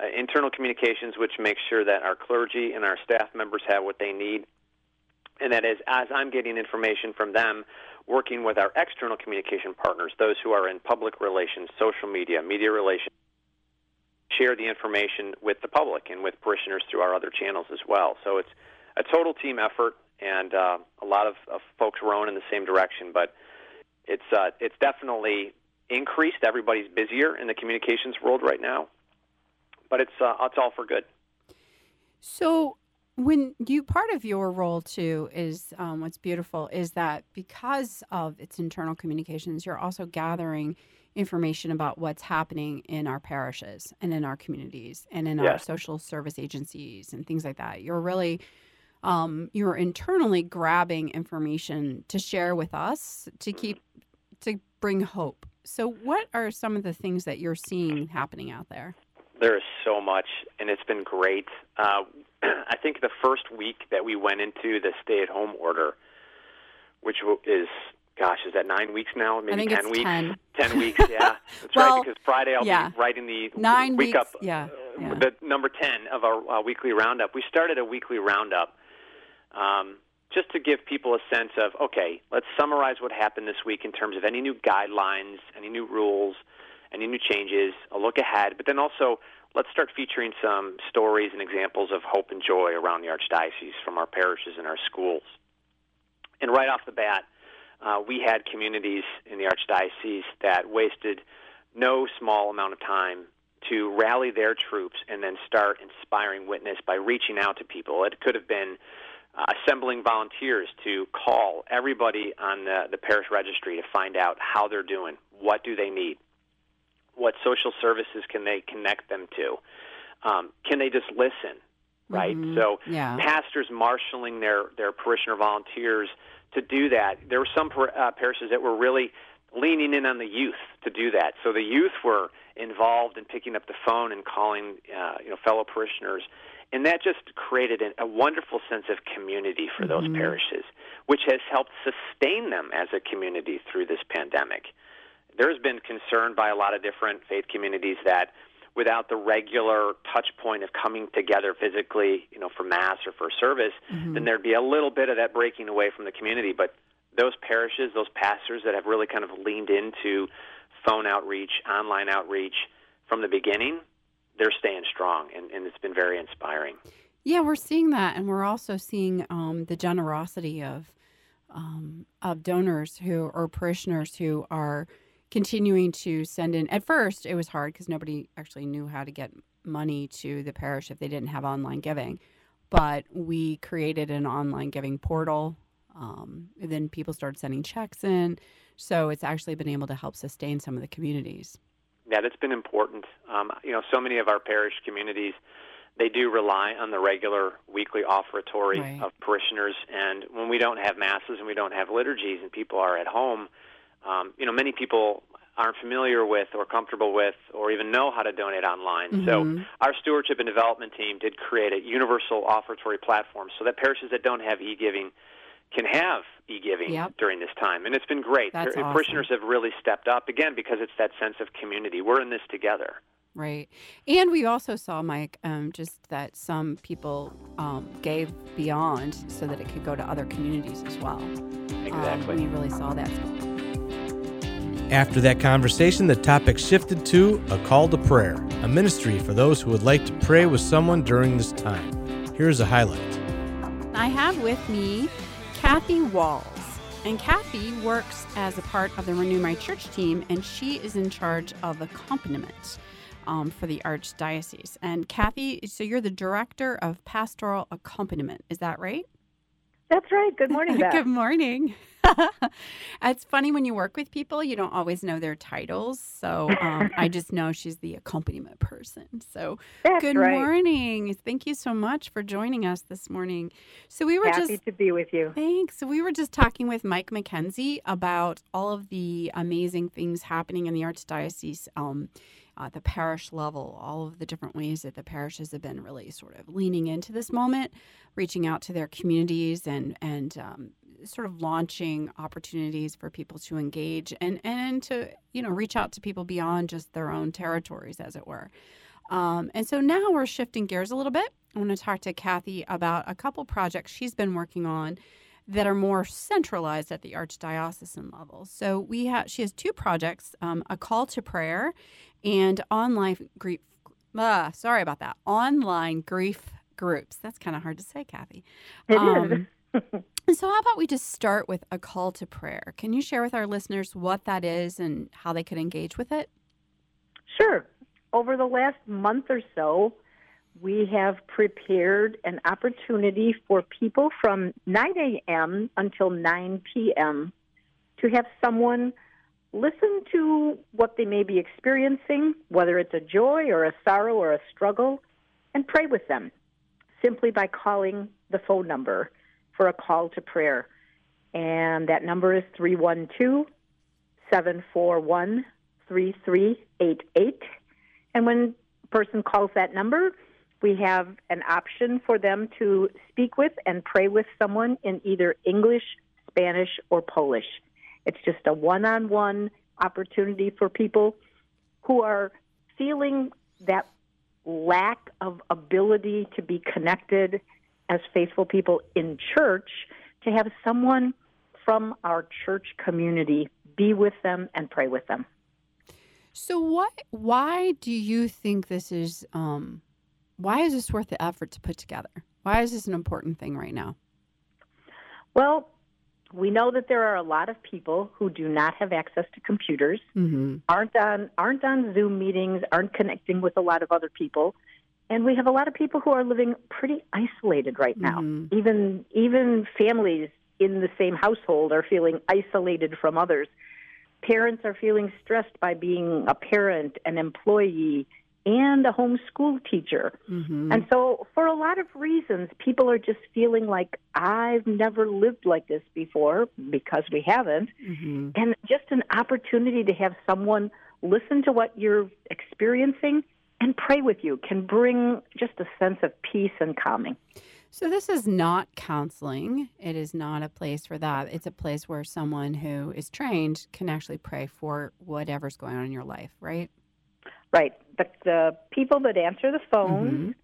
uh, internal communications, which makes sure that our clergy and our staff members have what they need. And that is, as I'm getting information from them, working with our external communication partners, those who are in public relations, social media, media relations, share the information with the public and with parishioners through our other channels as well. So it's a total team effort, and uh, a lot of, of folks rowing in the same direction. But it's uh, it's definitely increased. Everybody's busier in the communications world right now, but it's uh, it's all for good. So when you part of your role too is um, what's beautiful is that because of its internal communications, you're also gathering information about what's happening in our parishes and in our communities and in our social service agencies and things like that. You're really um, you're internally grabbing information to share with us to keep to bring hope. So, what are some of the things that you're seeing happening out there? There is so much, and it's been great. Uh, I think the first week that we went into the stay-at-home order, which is, gosh, is that nine weeks now? Maybe think ten it's weeks. 10. Ten weeks, yeah. That's Well, right. Because Friday I'll yeah. be writing the Nine week weeks, up, yeah, uh, yeah. the number ten of our uh, weekly roundup. We started a weekly roundup. Um, just to give people a sense of okay, let's summarize what happened this week in terms of any new guidelines, any new rules, any new changes, a look ahead, but then also let's start featuring some stories and examples of hope and joy around the Archdiocese from our parishes and our schools. And right off the bat, uh, we had communities in the Archdiocese that wasted no small amount of time to rally their troops and then start inspiring witness by reaching out to people. It could have been uh, assembling volunteers to call everybody on the, the parish registry to find out how they're doing, what do they need, what social services can they connect them to, um, can they just listen, right? Mhm. So Yeah. pastors marshaling their their parishioner volunteers to do that. There were some par- uh, parishes that were really leaning in on the youth to do that. So the youth were involved in picking up the phone and calling uh, you know fellow parishioners, and that just created an, a wonderful sense of community for those Mhm. parishes, which has helped sustain them as a community through this pandemic. There's been concern by a lot of different faith communities that without the regular touch point of coming together physically, you know, for mass or for service, Mm-hmm. then there'd be a little bit of that breaking away from the community. But those parishes, those pastors that have really kind of leaned into phone outreach, online outreach from the beginning, they're staying strong, and, and it's been very inspiring. Yeah, we're seeing that, and we're also seeing um, the generosity of um, of donors who or parishioners who are continuing to send in. At first, it was hard because nobody actually knew how to get money to the parish if they didn't have online giving. But we created an online giving portal. Um, then people started sending checks in, so it's actually been able to help sustain some of the communities. Yeah, it's been important. Um, you know, so many of our parish communities, they do rely on the regular weekly offertory Right. of parishioners. And when we don't have masses and we don't have liturgies and people are at home, um, you know, many people aren't familiar with or comfortable with or even know how to donate online. So Mhm. our stewardship and development team did create a universal offertory platform so that parishes that don't have e-giving can have e-giving Yep. during this time, and it's been great. That's awesome. Parishioners have really stepped up again because it's that sense of community. We're in this together. Right. And we also saw, Mike, um, just that some people um, gave beyond so that it could go to other communities as well. Exactly. Um, we really saw that. After that conversation, the topic shifted to a call to prayer, a ministry for those who would like to pray with someone during this time. Here's a highlight. I have with me Kathy Walls. And Kathy works as a part of the Renew My Church team, and she is in charge of accompaniment um, for the Archdiocese. And Kathy, so you're the director of pastoral accompaniment, is that right? That's right. Good morning. Good morning. It's funny when you work with people, you don't always know their titles. So um, I just know she's the accompaniment person. So That's good right. morning. Thank you so much for joining us this morning. So we were just Happy just to be with you. Thanks. So we were just talking with Mike McKenzie about all of the amazing things happening in the Archdiocese, um, at the parish level, all of the different ways that the parishes have been really sort of leaning into this moment, reaching out to their communities and and um, sort of launching opportunities for people to engage and and to you know reach out to people beyond just their own territories, as it were. Um, and so now we're shifting gears a little bit. I want to talk to Kathy about a couple projects she's been working on that are more centralized at the archdiocesan level. So we have she has two projects: um, a call to prayer and online grief. Uh, sorry about that. Online grief groups. That's kind of hard to say, Kathy. It is. Um, and so, how about we just start with a call to prayer? Can you share with our listeners what that is and how they could engage with it? Sure. Over the last month or so, we have prepared an opportunity for people from 9 a.m. until 9 p.m. to have someone listen to what they may be experiencing, whether it's a joy or a sorrow or a struggle, and pray with them simply by calling the phone number for a call to prayer. And that number is 312 741 3388. And when a person calls that number, we have an option for them to speak with and pray with someone in either English, Spanish, or Polish. It's just a one on one opportunity for people who are feeling that lack of ability to be connected as faithful people in church to have someone from our church community be with them and pray with them. So, what? Why do you think this is? Um, why is this worth the effort to put together? Why is this an important thing right now? Well, we know that there are a lot of people who do not have access to computers, Mm-hmm. aren't on aren't on Zoom meetings, aren't connecting with a lot of other people, and we have a lot of people who are living pretty isolated right now. Mhm. Even even families in the same household are feeling isolated from others. Parents are feeling stressed by being a parent, an employee, and a homeschool teacher. Mm-hmm. And so, for a lot of reasons, people are just feeling like, I've never lived like this before because we haven't. mm-hmm. And just an opportunity to have someone listen to what you're experiencing and pray with you can bring just a sense of peace and calming. So this is not counseling. It is not a place for that. It's a place where someone who is trained can actually pray for whatever's going on in your life, right? Right. The, the people that answer the phone Mhm.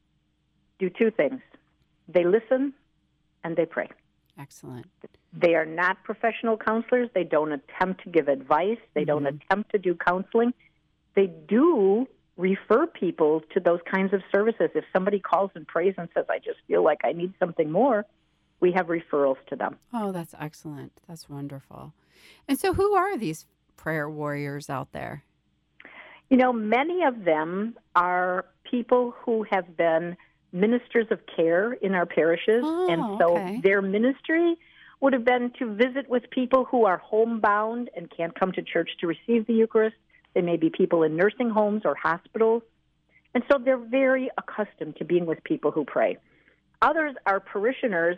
do two things they listen and they pray. Excellent. They are not professional counselors. They don't attempt to give advice. They don't attempt to do counseling. They do refer people to those kinds of services. If somebody calls and prays and says, I just feel like I need something more, we have referrals to them. Oh, that's excellent. That's wonderful. And so, who are these prayer warriors out there? You know, many of them are people who have been ministers of care in our parishes. Oh, and so okay. their ministry would have been to visit with people who are homebound and can't come to church to receive the Eucharist. They may be people in nursing homes or hospitals. And so they're very accustomed to being with people who pray. Others are parishioners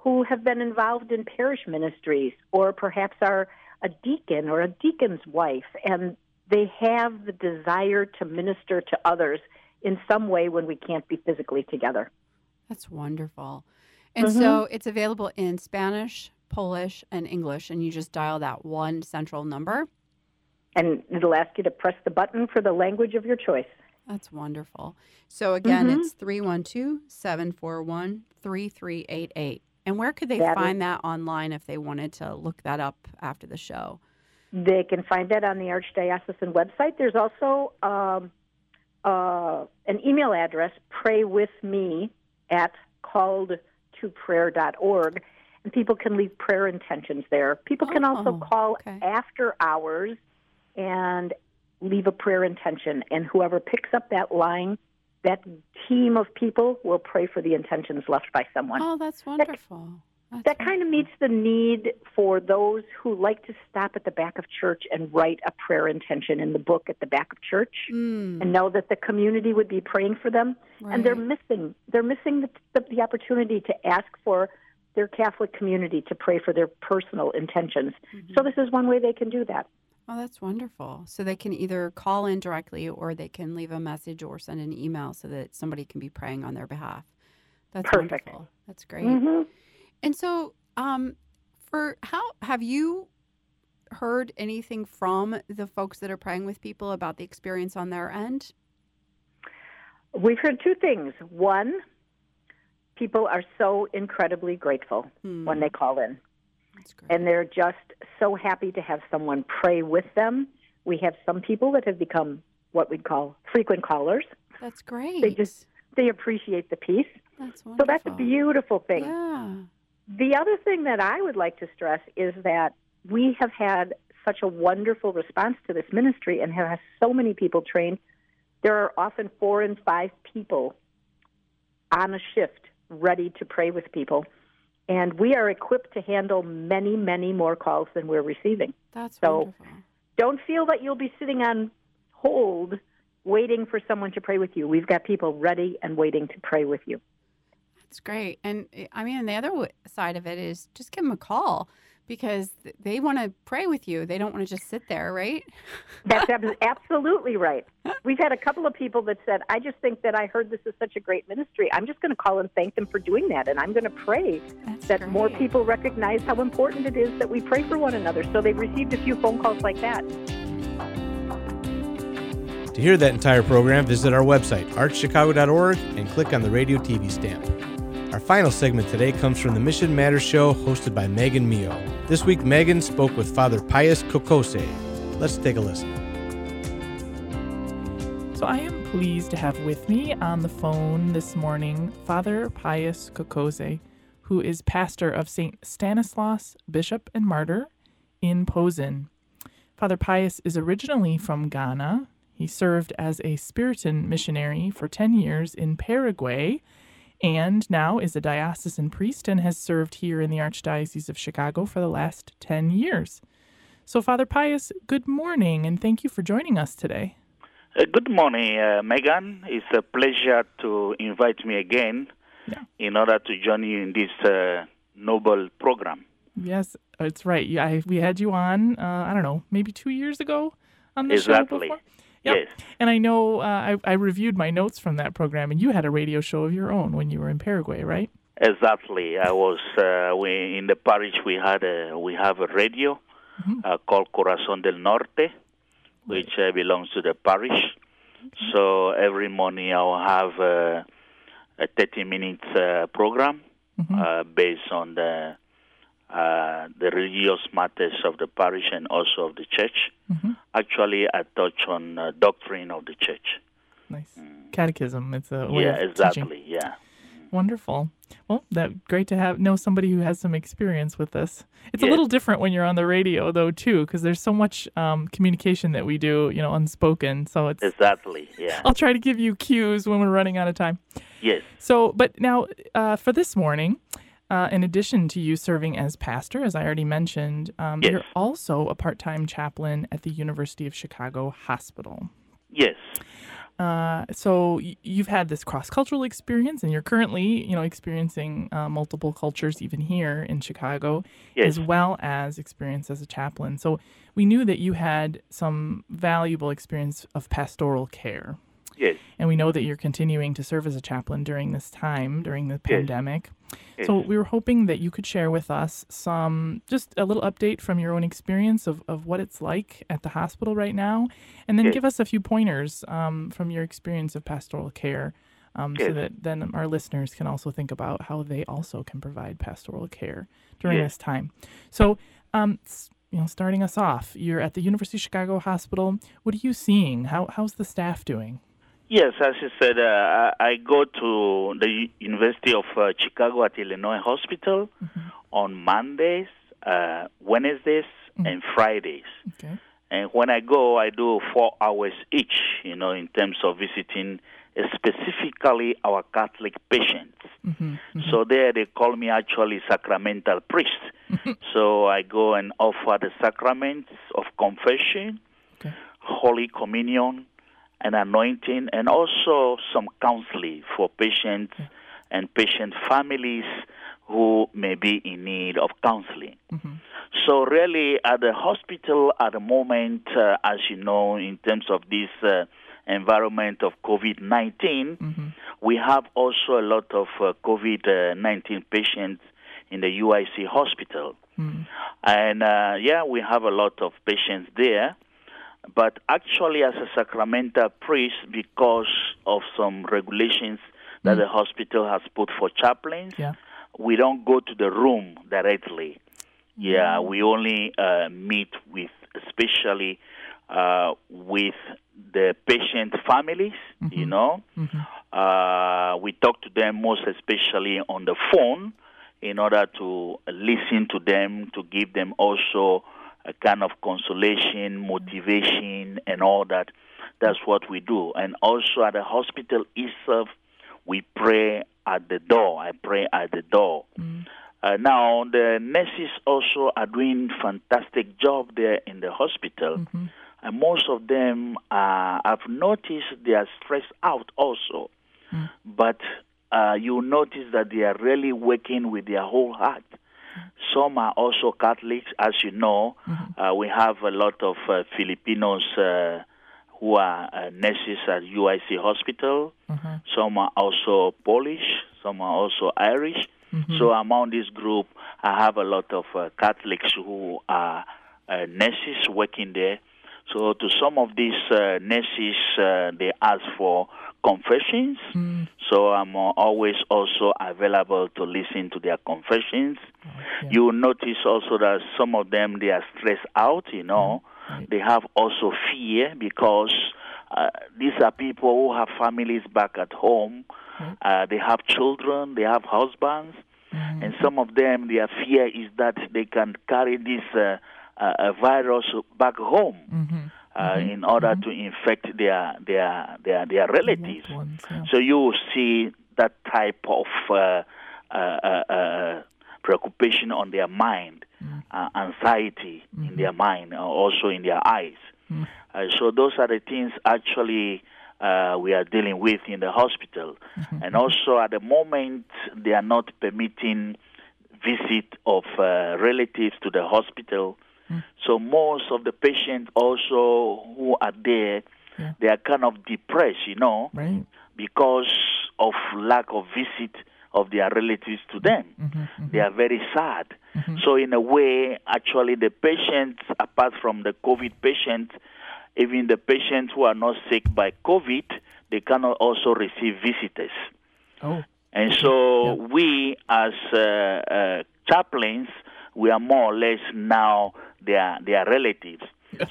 who have been involved in parish ministries or perhaps are a deacon or a deacon's wife and they have the desire to minister to others in some way when we can't be physically together. That's wonderful. And Mm-hmm. so, it's available in Spanish, Polish, and English, and you just dial that one central number. And it'll ask you to press the button for the language of your choice. That's wonderful. So, again, Mhm. it's 312 741 3388. And where could they That is- find that online if they wanted to look that up after the show? They can find that on the Archdiocesan website. There's also um, uh, an email address, praywithme at calledtoprayer.org, and people can leave prayer intentions there. People can also Oh, call okay. after hours and leave a prayer intention, and whoever picks up that line, that team of people will pray for the intentions left by someone. Oh, that's wonderful. That's That kind of meets the need for those who like to stop at the back of church and write a prayer intention in the book at the back of church Mm, and know that the community would be praying for them. And they're missing they're missing the, the, the opportunity to ask for their Catholic community to pray for their personal intentions. So this is one way they can do that. Oh, that's wonderful. So they can either call in directly or they can leave a message or send an email so that somebody can be praying on their behalf. That's Perfect. wonderful. That's great. Mhm. And so, um, for how have you heard anything from the folks that are praying with people about the experience on their end? We've heard two things. One, people are so incredibly grateful Hmm, when they call in. and they're just so happy to have someone pray with them. We have some people that have become what we'd call frequent callers. that's great. They just- They appreciate the peace. that's wonderful. So that's a beautiful thing. Yeah. The other thing that I would like to stress is that we have had such a wonderful response to this ministry and have so many people trained. There are often four and five people on a shift ready to pray with people. And we are equipped to handle many, many more calls than we're receiving. That's So- wonderful. Don't feel that you'll be sitting on hold waiting for someone to pray with you. We've got people ready and waiting to pray with you. That's great. And eh, I mean, the other side of it is just give them a call because they want to pray with you. They don't want to just sit there, right? That's absolutely right. We've had a couple of people that said, I just think that I heard this is such a great ministry. I'm just going to call and thank them for doing that. And I'm going to pray That's that more people recognize how important it is that we pray for one another. So they've received a few phone calls like that. To hear that entire program, visit our website, archchicago.org, and click on the radio TV stamp. Our final segment today comes from the Mission Matters show hosted by Megan Mio. This week, Megan spoke with Father Pius Kokose. Let's take a listen. So I am pleased to have with me on the phone this morning Father Pius Kokose, who is pastor of St. Stanislaus, Bishop and Martyr in Posen. Father Pius is originally from Ghana. He served as a Spiritan missionary for 10 years in Paraguay and now is a diocesan priest and has served here in the Archdiocese of Chicago for the last 10 years. So, Father Pius, good morning and thank you for joining us today. Uh, good morning, uh, Megan. It's a pleasure to invite me again Yeah. in order to join you in this uh, noble program. Yes, it's right. Yeah, I, we had you on. Uh, I don't know, maybe two years ago on the show Exactly. Yep. Yes. And I know uh, I, I reviewed my notes from that program, and you had a radio show of your own when you were in Paraguay, right? Exactly. I was uh, we, in the parish. We had a, we have a radio uh, called Corazon del Norte, which uh, belongs to the parish. So every morning I'll have uh, a 30 minutes uh, program Mm-hmm. uh, based on the uh, the religious matters of the parish and also of the church. Mm-hmm. Actually, I touch on uh, doctrine of the church. Nice. Catechism. It's a way yeah, of exactly. teaching. Yeah. Wonderful. Well, that great to have know somebody who has some experience with this. It's a little different when you're on the radio though too, because there's so much um, communication that we do, you know, unspoken. So it's. Exactly. Yeah. I'll try to give you cues when we're running out of time. Yes. So, but now uh, for this morning, uh, in addition to you serving as pastor, as I already mentioned, um, Yes. you're also a part-time chaplain at the University of Chicago Hospital. Yes. Uh, so y- you've had this cross-cultural experience, and you're currently, you know, experiencing uh, multiple cultures even here in Chicago, Yes. as well as experience as a chaplain. So we knew that you had some valuable experience of pastoral care. Yes. And we know that you're continuing to serve as a chaplain during this time, during the pandemic. So Yes. we were hoping that you could share with us some, just a little update from your own experience of, of what it's like at the hospital right now, and then Yes. give us a few pointers um, from your experience of pastoral care. Um, so that then our listeners can also think about how they also can provide pastoral care during this time. So, um, you know, starting us off, you're at the University of Chicago Hospital. What are you seeing? How how's the staff doing? Yes, as you said, uh, I, go to the University of uh, Chicago at Illinois Hospital on Mondays, uh, Wednesdays, and Fridays. Okay. And when I go, I do four hours each, you know, in terms of visiting uh, specifically our Catholic patients. Mm-hmm. So there they call me actually sacramental priest. so I go and offer the sacraments of confession, Holy Communion, and anointing, and also some counseling for patients and patient families who may be in need of counseling. So really, at the hospital at the moment, uh, as you know, in terms of this uh, environment of COVID-19, we have also a lot of uh, COVID-19 patients in the UIC hospital. And uh, yeah, we have a lot of patients there. But actually, as a sacramental priest, because of some regulations that the hospital has put for chaplains, Yeah. we don't go to the room directly. Yeah, we only uh, meet with, especially uh, with the patient families. You know, uh, we talk to them most especially on the phone in order to listen to them, to give them also a kind of consolation, motivation, and all that. That's what we do. And also at the hospital itself, we pray at the door. I pray at the door. Uh, now the nurses also are doing fantastic job there in the hospital, and most of them uh, I've noticed they are stressed out also. But uh, you notice that they are really working with their whole heart. Some are also Catholics, as you know. Uh, we have a lot of uh, Filipinos uh, who are uh, nurses at UIC Hospital. Some are also Polish. Some are also Irish. So among this group, I have a lot of uh, Catholics who are uh, nurses working there. So to some of these uh, nurses, uh, they ask for confessions. So I'm always also available to listen to their confessions. You will notice also that some of them they are stressed out. You know, they have also fear because uh, these are people who have families back at home. Uh, they have children, they have husbands, and some of them their fear is that they can carry this uh, uh, virus back home uh, in order to infect their their their, their relatives. So you will see that type of uh, uh, uh, uh, preoccupation on their mind, uh, anxiety in their mind, also in their eyes. Uh, so those are the things actually uh, we are dealing with in the hospital, and also at the moment they are not permitting visit of uh, relatives to the hospital. Mm. So most of the patients also who are there, they are kind of depressed, you know, right. because of lack of visit of their relatives to mm-hmm. them. Mm-hmm. Mm-hmm. They are very sad. So in a way, actually, the patients, apart from the COVID patients, even the patients who are not sick by COVID, they cannot also receive visitors. Oh. And so we, as uh, uh, chaplains, we are more or less now their their relatives.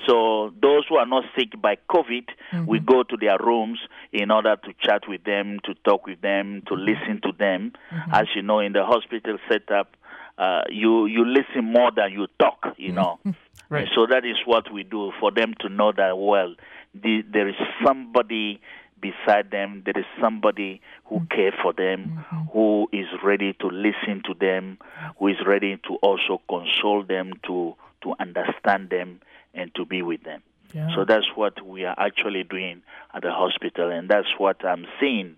So those who are not sick by COVID, we mm-hmm. go to their rooms in order to chat with them, to talk with them, to mm-hmm. listen to them. Mm-hmm. As you know, in the hospital setup, uh, you you listen more than you talk. You know, Right. So that is what we do for them to know that well, the, there is somebody beside them. There is somebody who cares for them, who is ready to listen to them, who is ready to also console them, to to understand them, and to be with them. Yeah. So that's what we are actually doing at the hospital, and that's what I'm seeing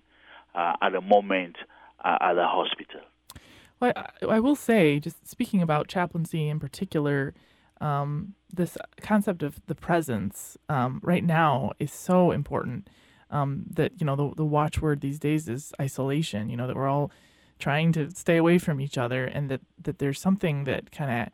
uh, at the moment uh, at the hospital. Well, I, I will say, just speaking about chaplaincy in particular, um, this concept of the presence um, right now is so important. Um, that you know, the the watchword these days is isolation. You know that we're all trying to stay away from each other, and that that there's something that kind of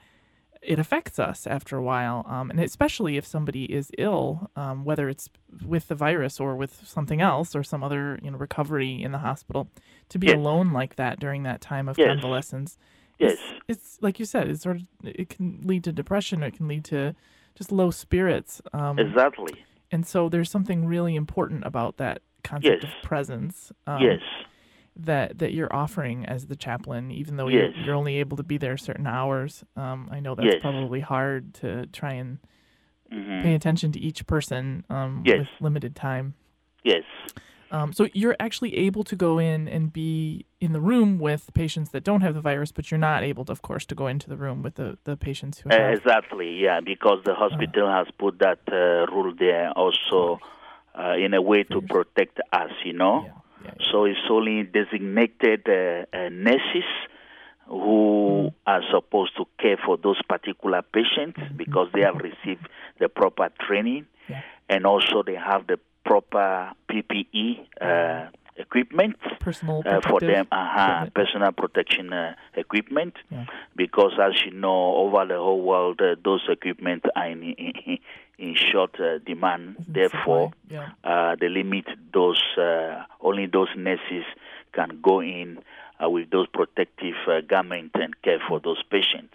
it affects us after a while, um, and especially if somebody is ill, um, whether it's with the virus or with something else or some other you know recovery in the hospital, to be Yes. alone like that during that time of Yes. convalescence, Yes. it's, it's like you said, it's sort of it can lead to depression, it can lead to just low spirits. Um, Exactly. And so there's something really important about that concept Yes. of presence. Um, Yes. That that you're offering as the chaplain, even though Yes. you're, you're only able to be there certain hours. Um, I know that's Yes. probably hard to try and Mhm. pay attention to each person um, Yes. with limited time. Yes. Um, so you're actually able to go in and be in the room with patients that don't have the virus, but you're not able, to, of course, to go into the room with the, the patients who Uh, have. exactly, yeah, because the hospital has put that uh, rule there also uh, in a way to protect us, you know. So it's only designated uh, uh, nurses who are supposed to care for those particular patients because they have received the proper training. And also they have the proper PPE uh, equipment Personal uh, for them, uh personal protection uh, equipment, because as you know, over the whole world, uh, those equipment are in, in, in short uh, demand. Therefore, Yeah. uh, they limit those. Uh, only those nurses can go in uh, with those protective uh, garments and care for those patients.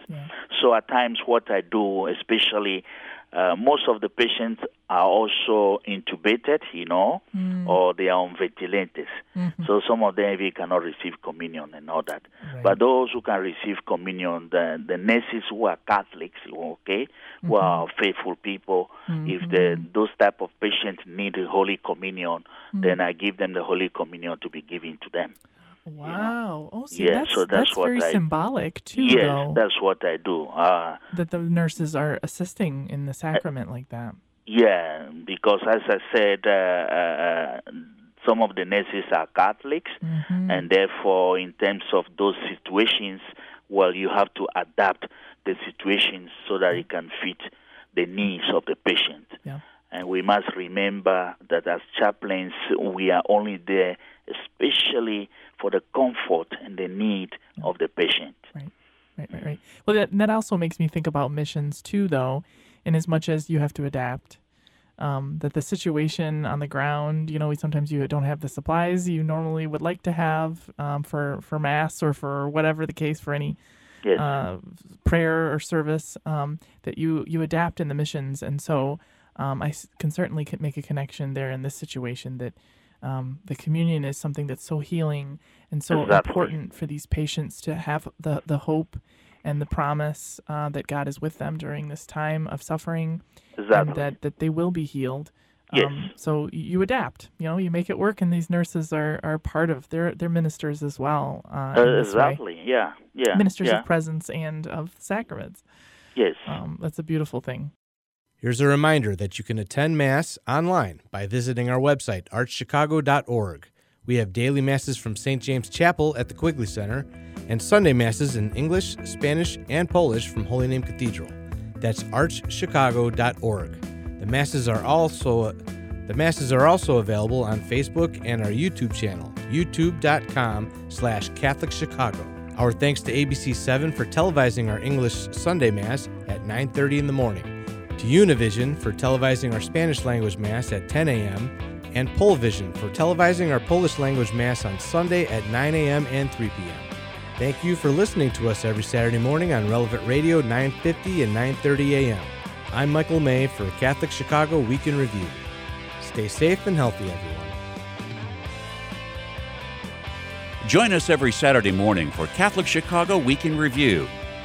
So at times, what I do, especially. Uh, most of the patients are also intubated, you know, Mm. or they are on ventilators. Mhm. So some of them even cannot receive communion and all that. But those who can receive communion, the, the nurses who are Catholics, okay, who are faithful people, if the those type of patients need Holy Communion, then I give them the Holy Communion to be given to them. Wow. Oh, see, Yeah, that's, so that's what very I- symbolic, too, yes, though, that's what I do. Uh, that the nurses are assisting in the sacrament like that. Yeah, because as I said, uh, uh, some of the nurses are Catholics, Mm-hmm. and therefore, in terms of those situations, well, you have to adapt the situations so that it can fit the needs of the patient. Yeah. And we must remember that as chaplains, we are only there, especially for the comfort and the need of the patient. Right, right, right. Well, that, that also makes me think about missions too, though, in as much as you have to adapt. Um, that the situation on the ground, you know, sometimes you don't have the supplies you normally would like to have um, for for mass or for whatever the case for any Yes. uh, prayer or service. Um, that you you adapt in the missions, and so um, I can certainly make a connection there in this situation that. Um, the communion is something that's so healing and so Exactly. important for these patients to have the, the hope and the promise uh, that God is with them during this time of suffering and Exactly. that, that they will be healed. Yes. Um, so you adapt, you know, you make it work, and these nurses are, are part of, they're, they're ministers as well. Uh, Uh, this way. exactly. Yeah. Yeah. Ministers yeah. of presence and of sacraments. Yes. Um, that's a beautiful thing. Here's a reminder that you can attend Mass online by visiting our website, archchicago.org. We have daily Masses from St. James Chapel at the Quigley Center and Sunday Masses in English, Spanish, and Polish from Holy Name Cathedral. That's archchicago.org. The Masses are also the Masses are also available on Facebook and our YouTube channel, youtube.com slash Catholic Chicago. Our thanks to ABC7 for televising our English Sunday Mass at 9.30 in the morning. To Univision for televising our Spanish language Mass at 10 a.m., and Polvision for televising our Polish language Mass on Sunday at 9 a.m. and 3 p.m. Thank you for listening to us every Saturday morning on Relevant Radio 950 and 930 a.m. I'm Michael May for Catholic Chicago Week in Review. Stay safe and healthy, everyone. Join us every Saturday morning for Catholic Chicago Week in Review.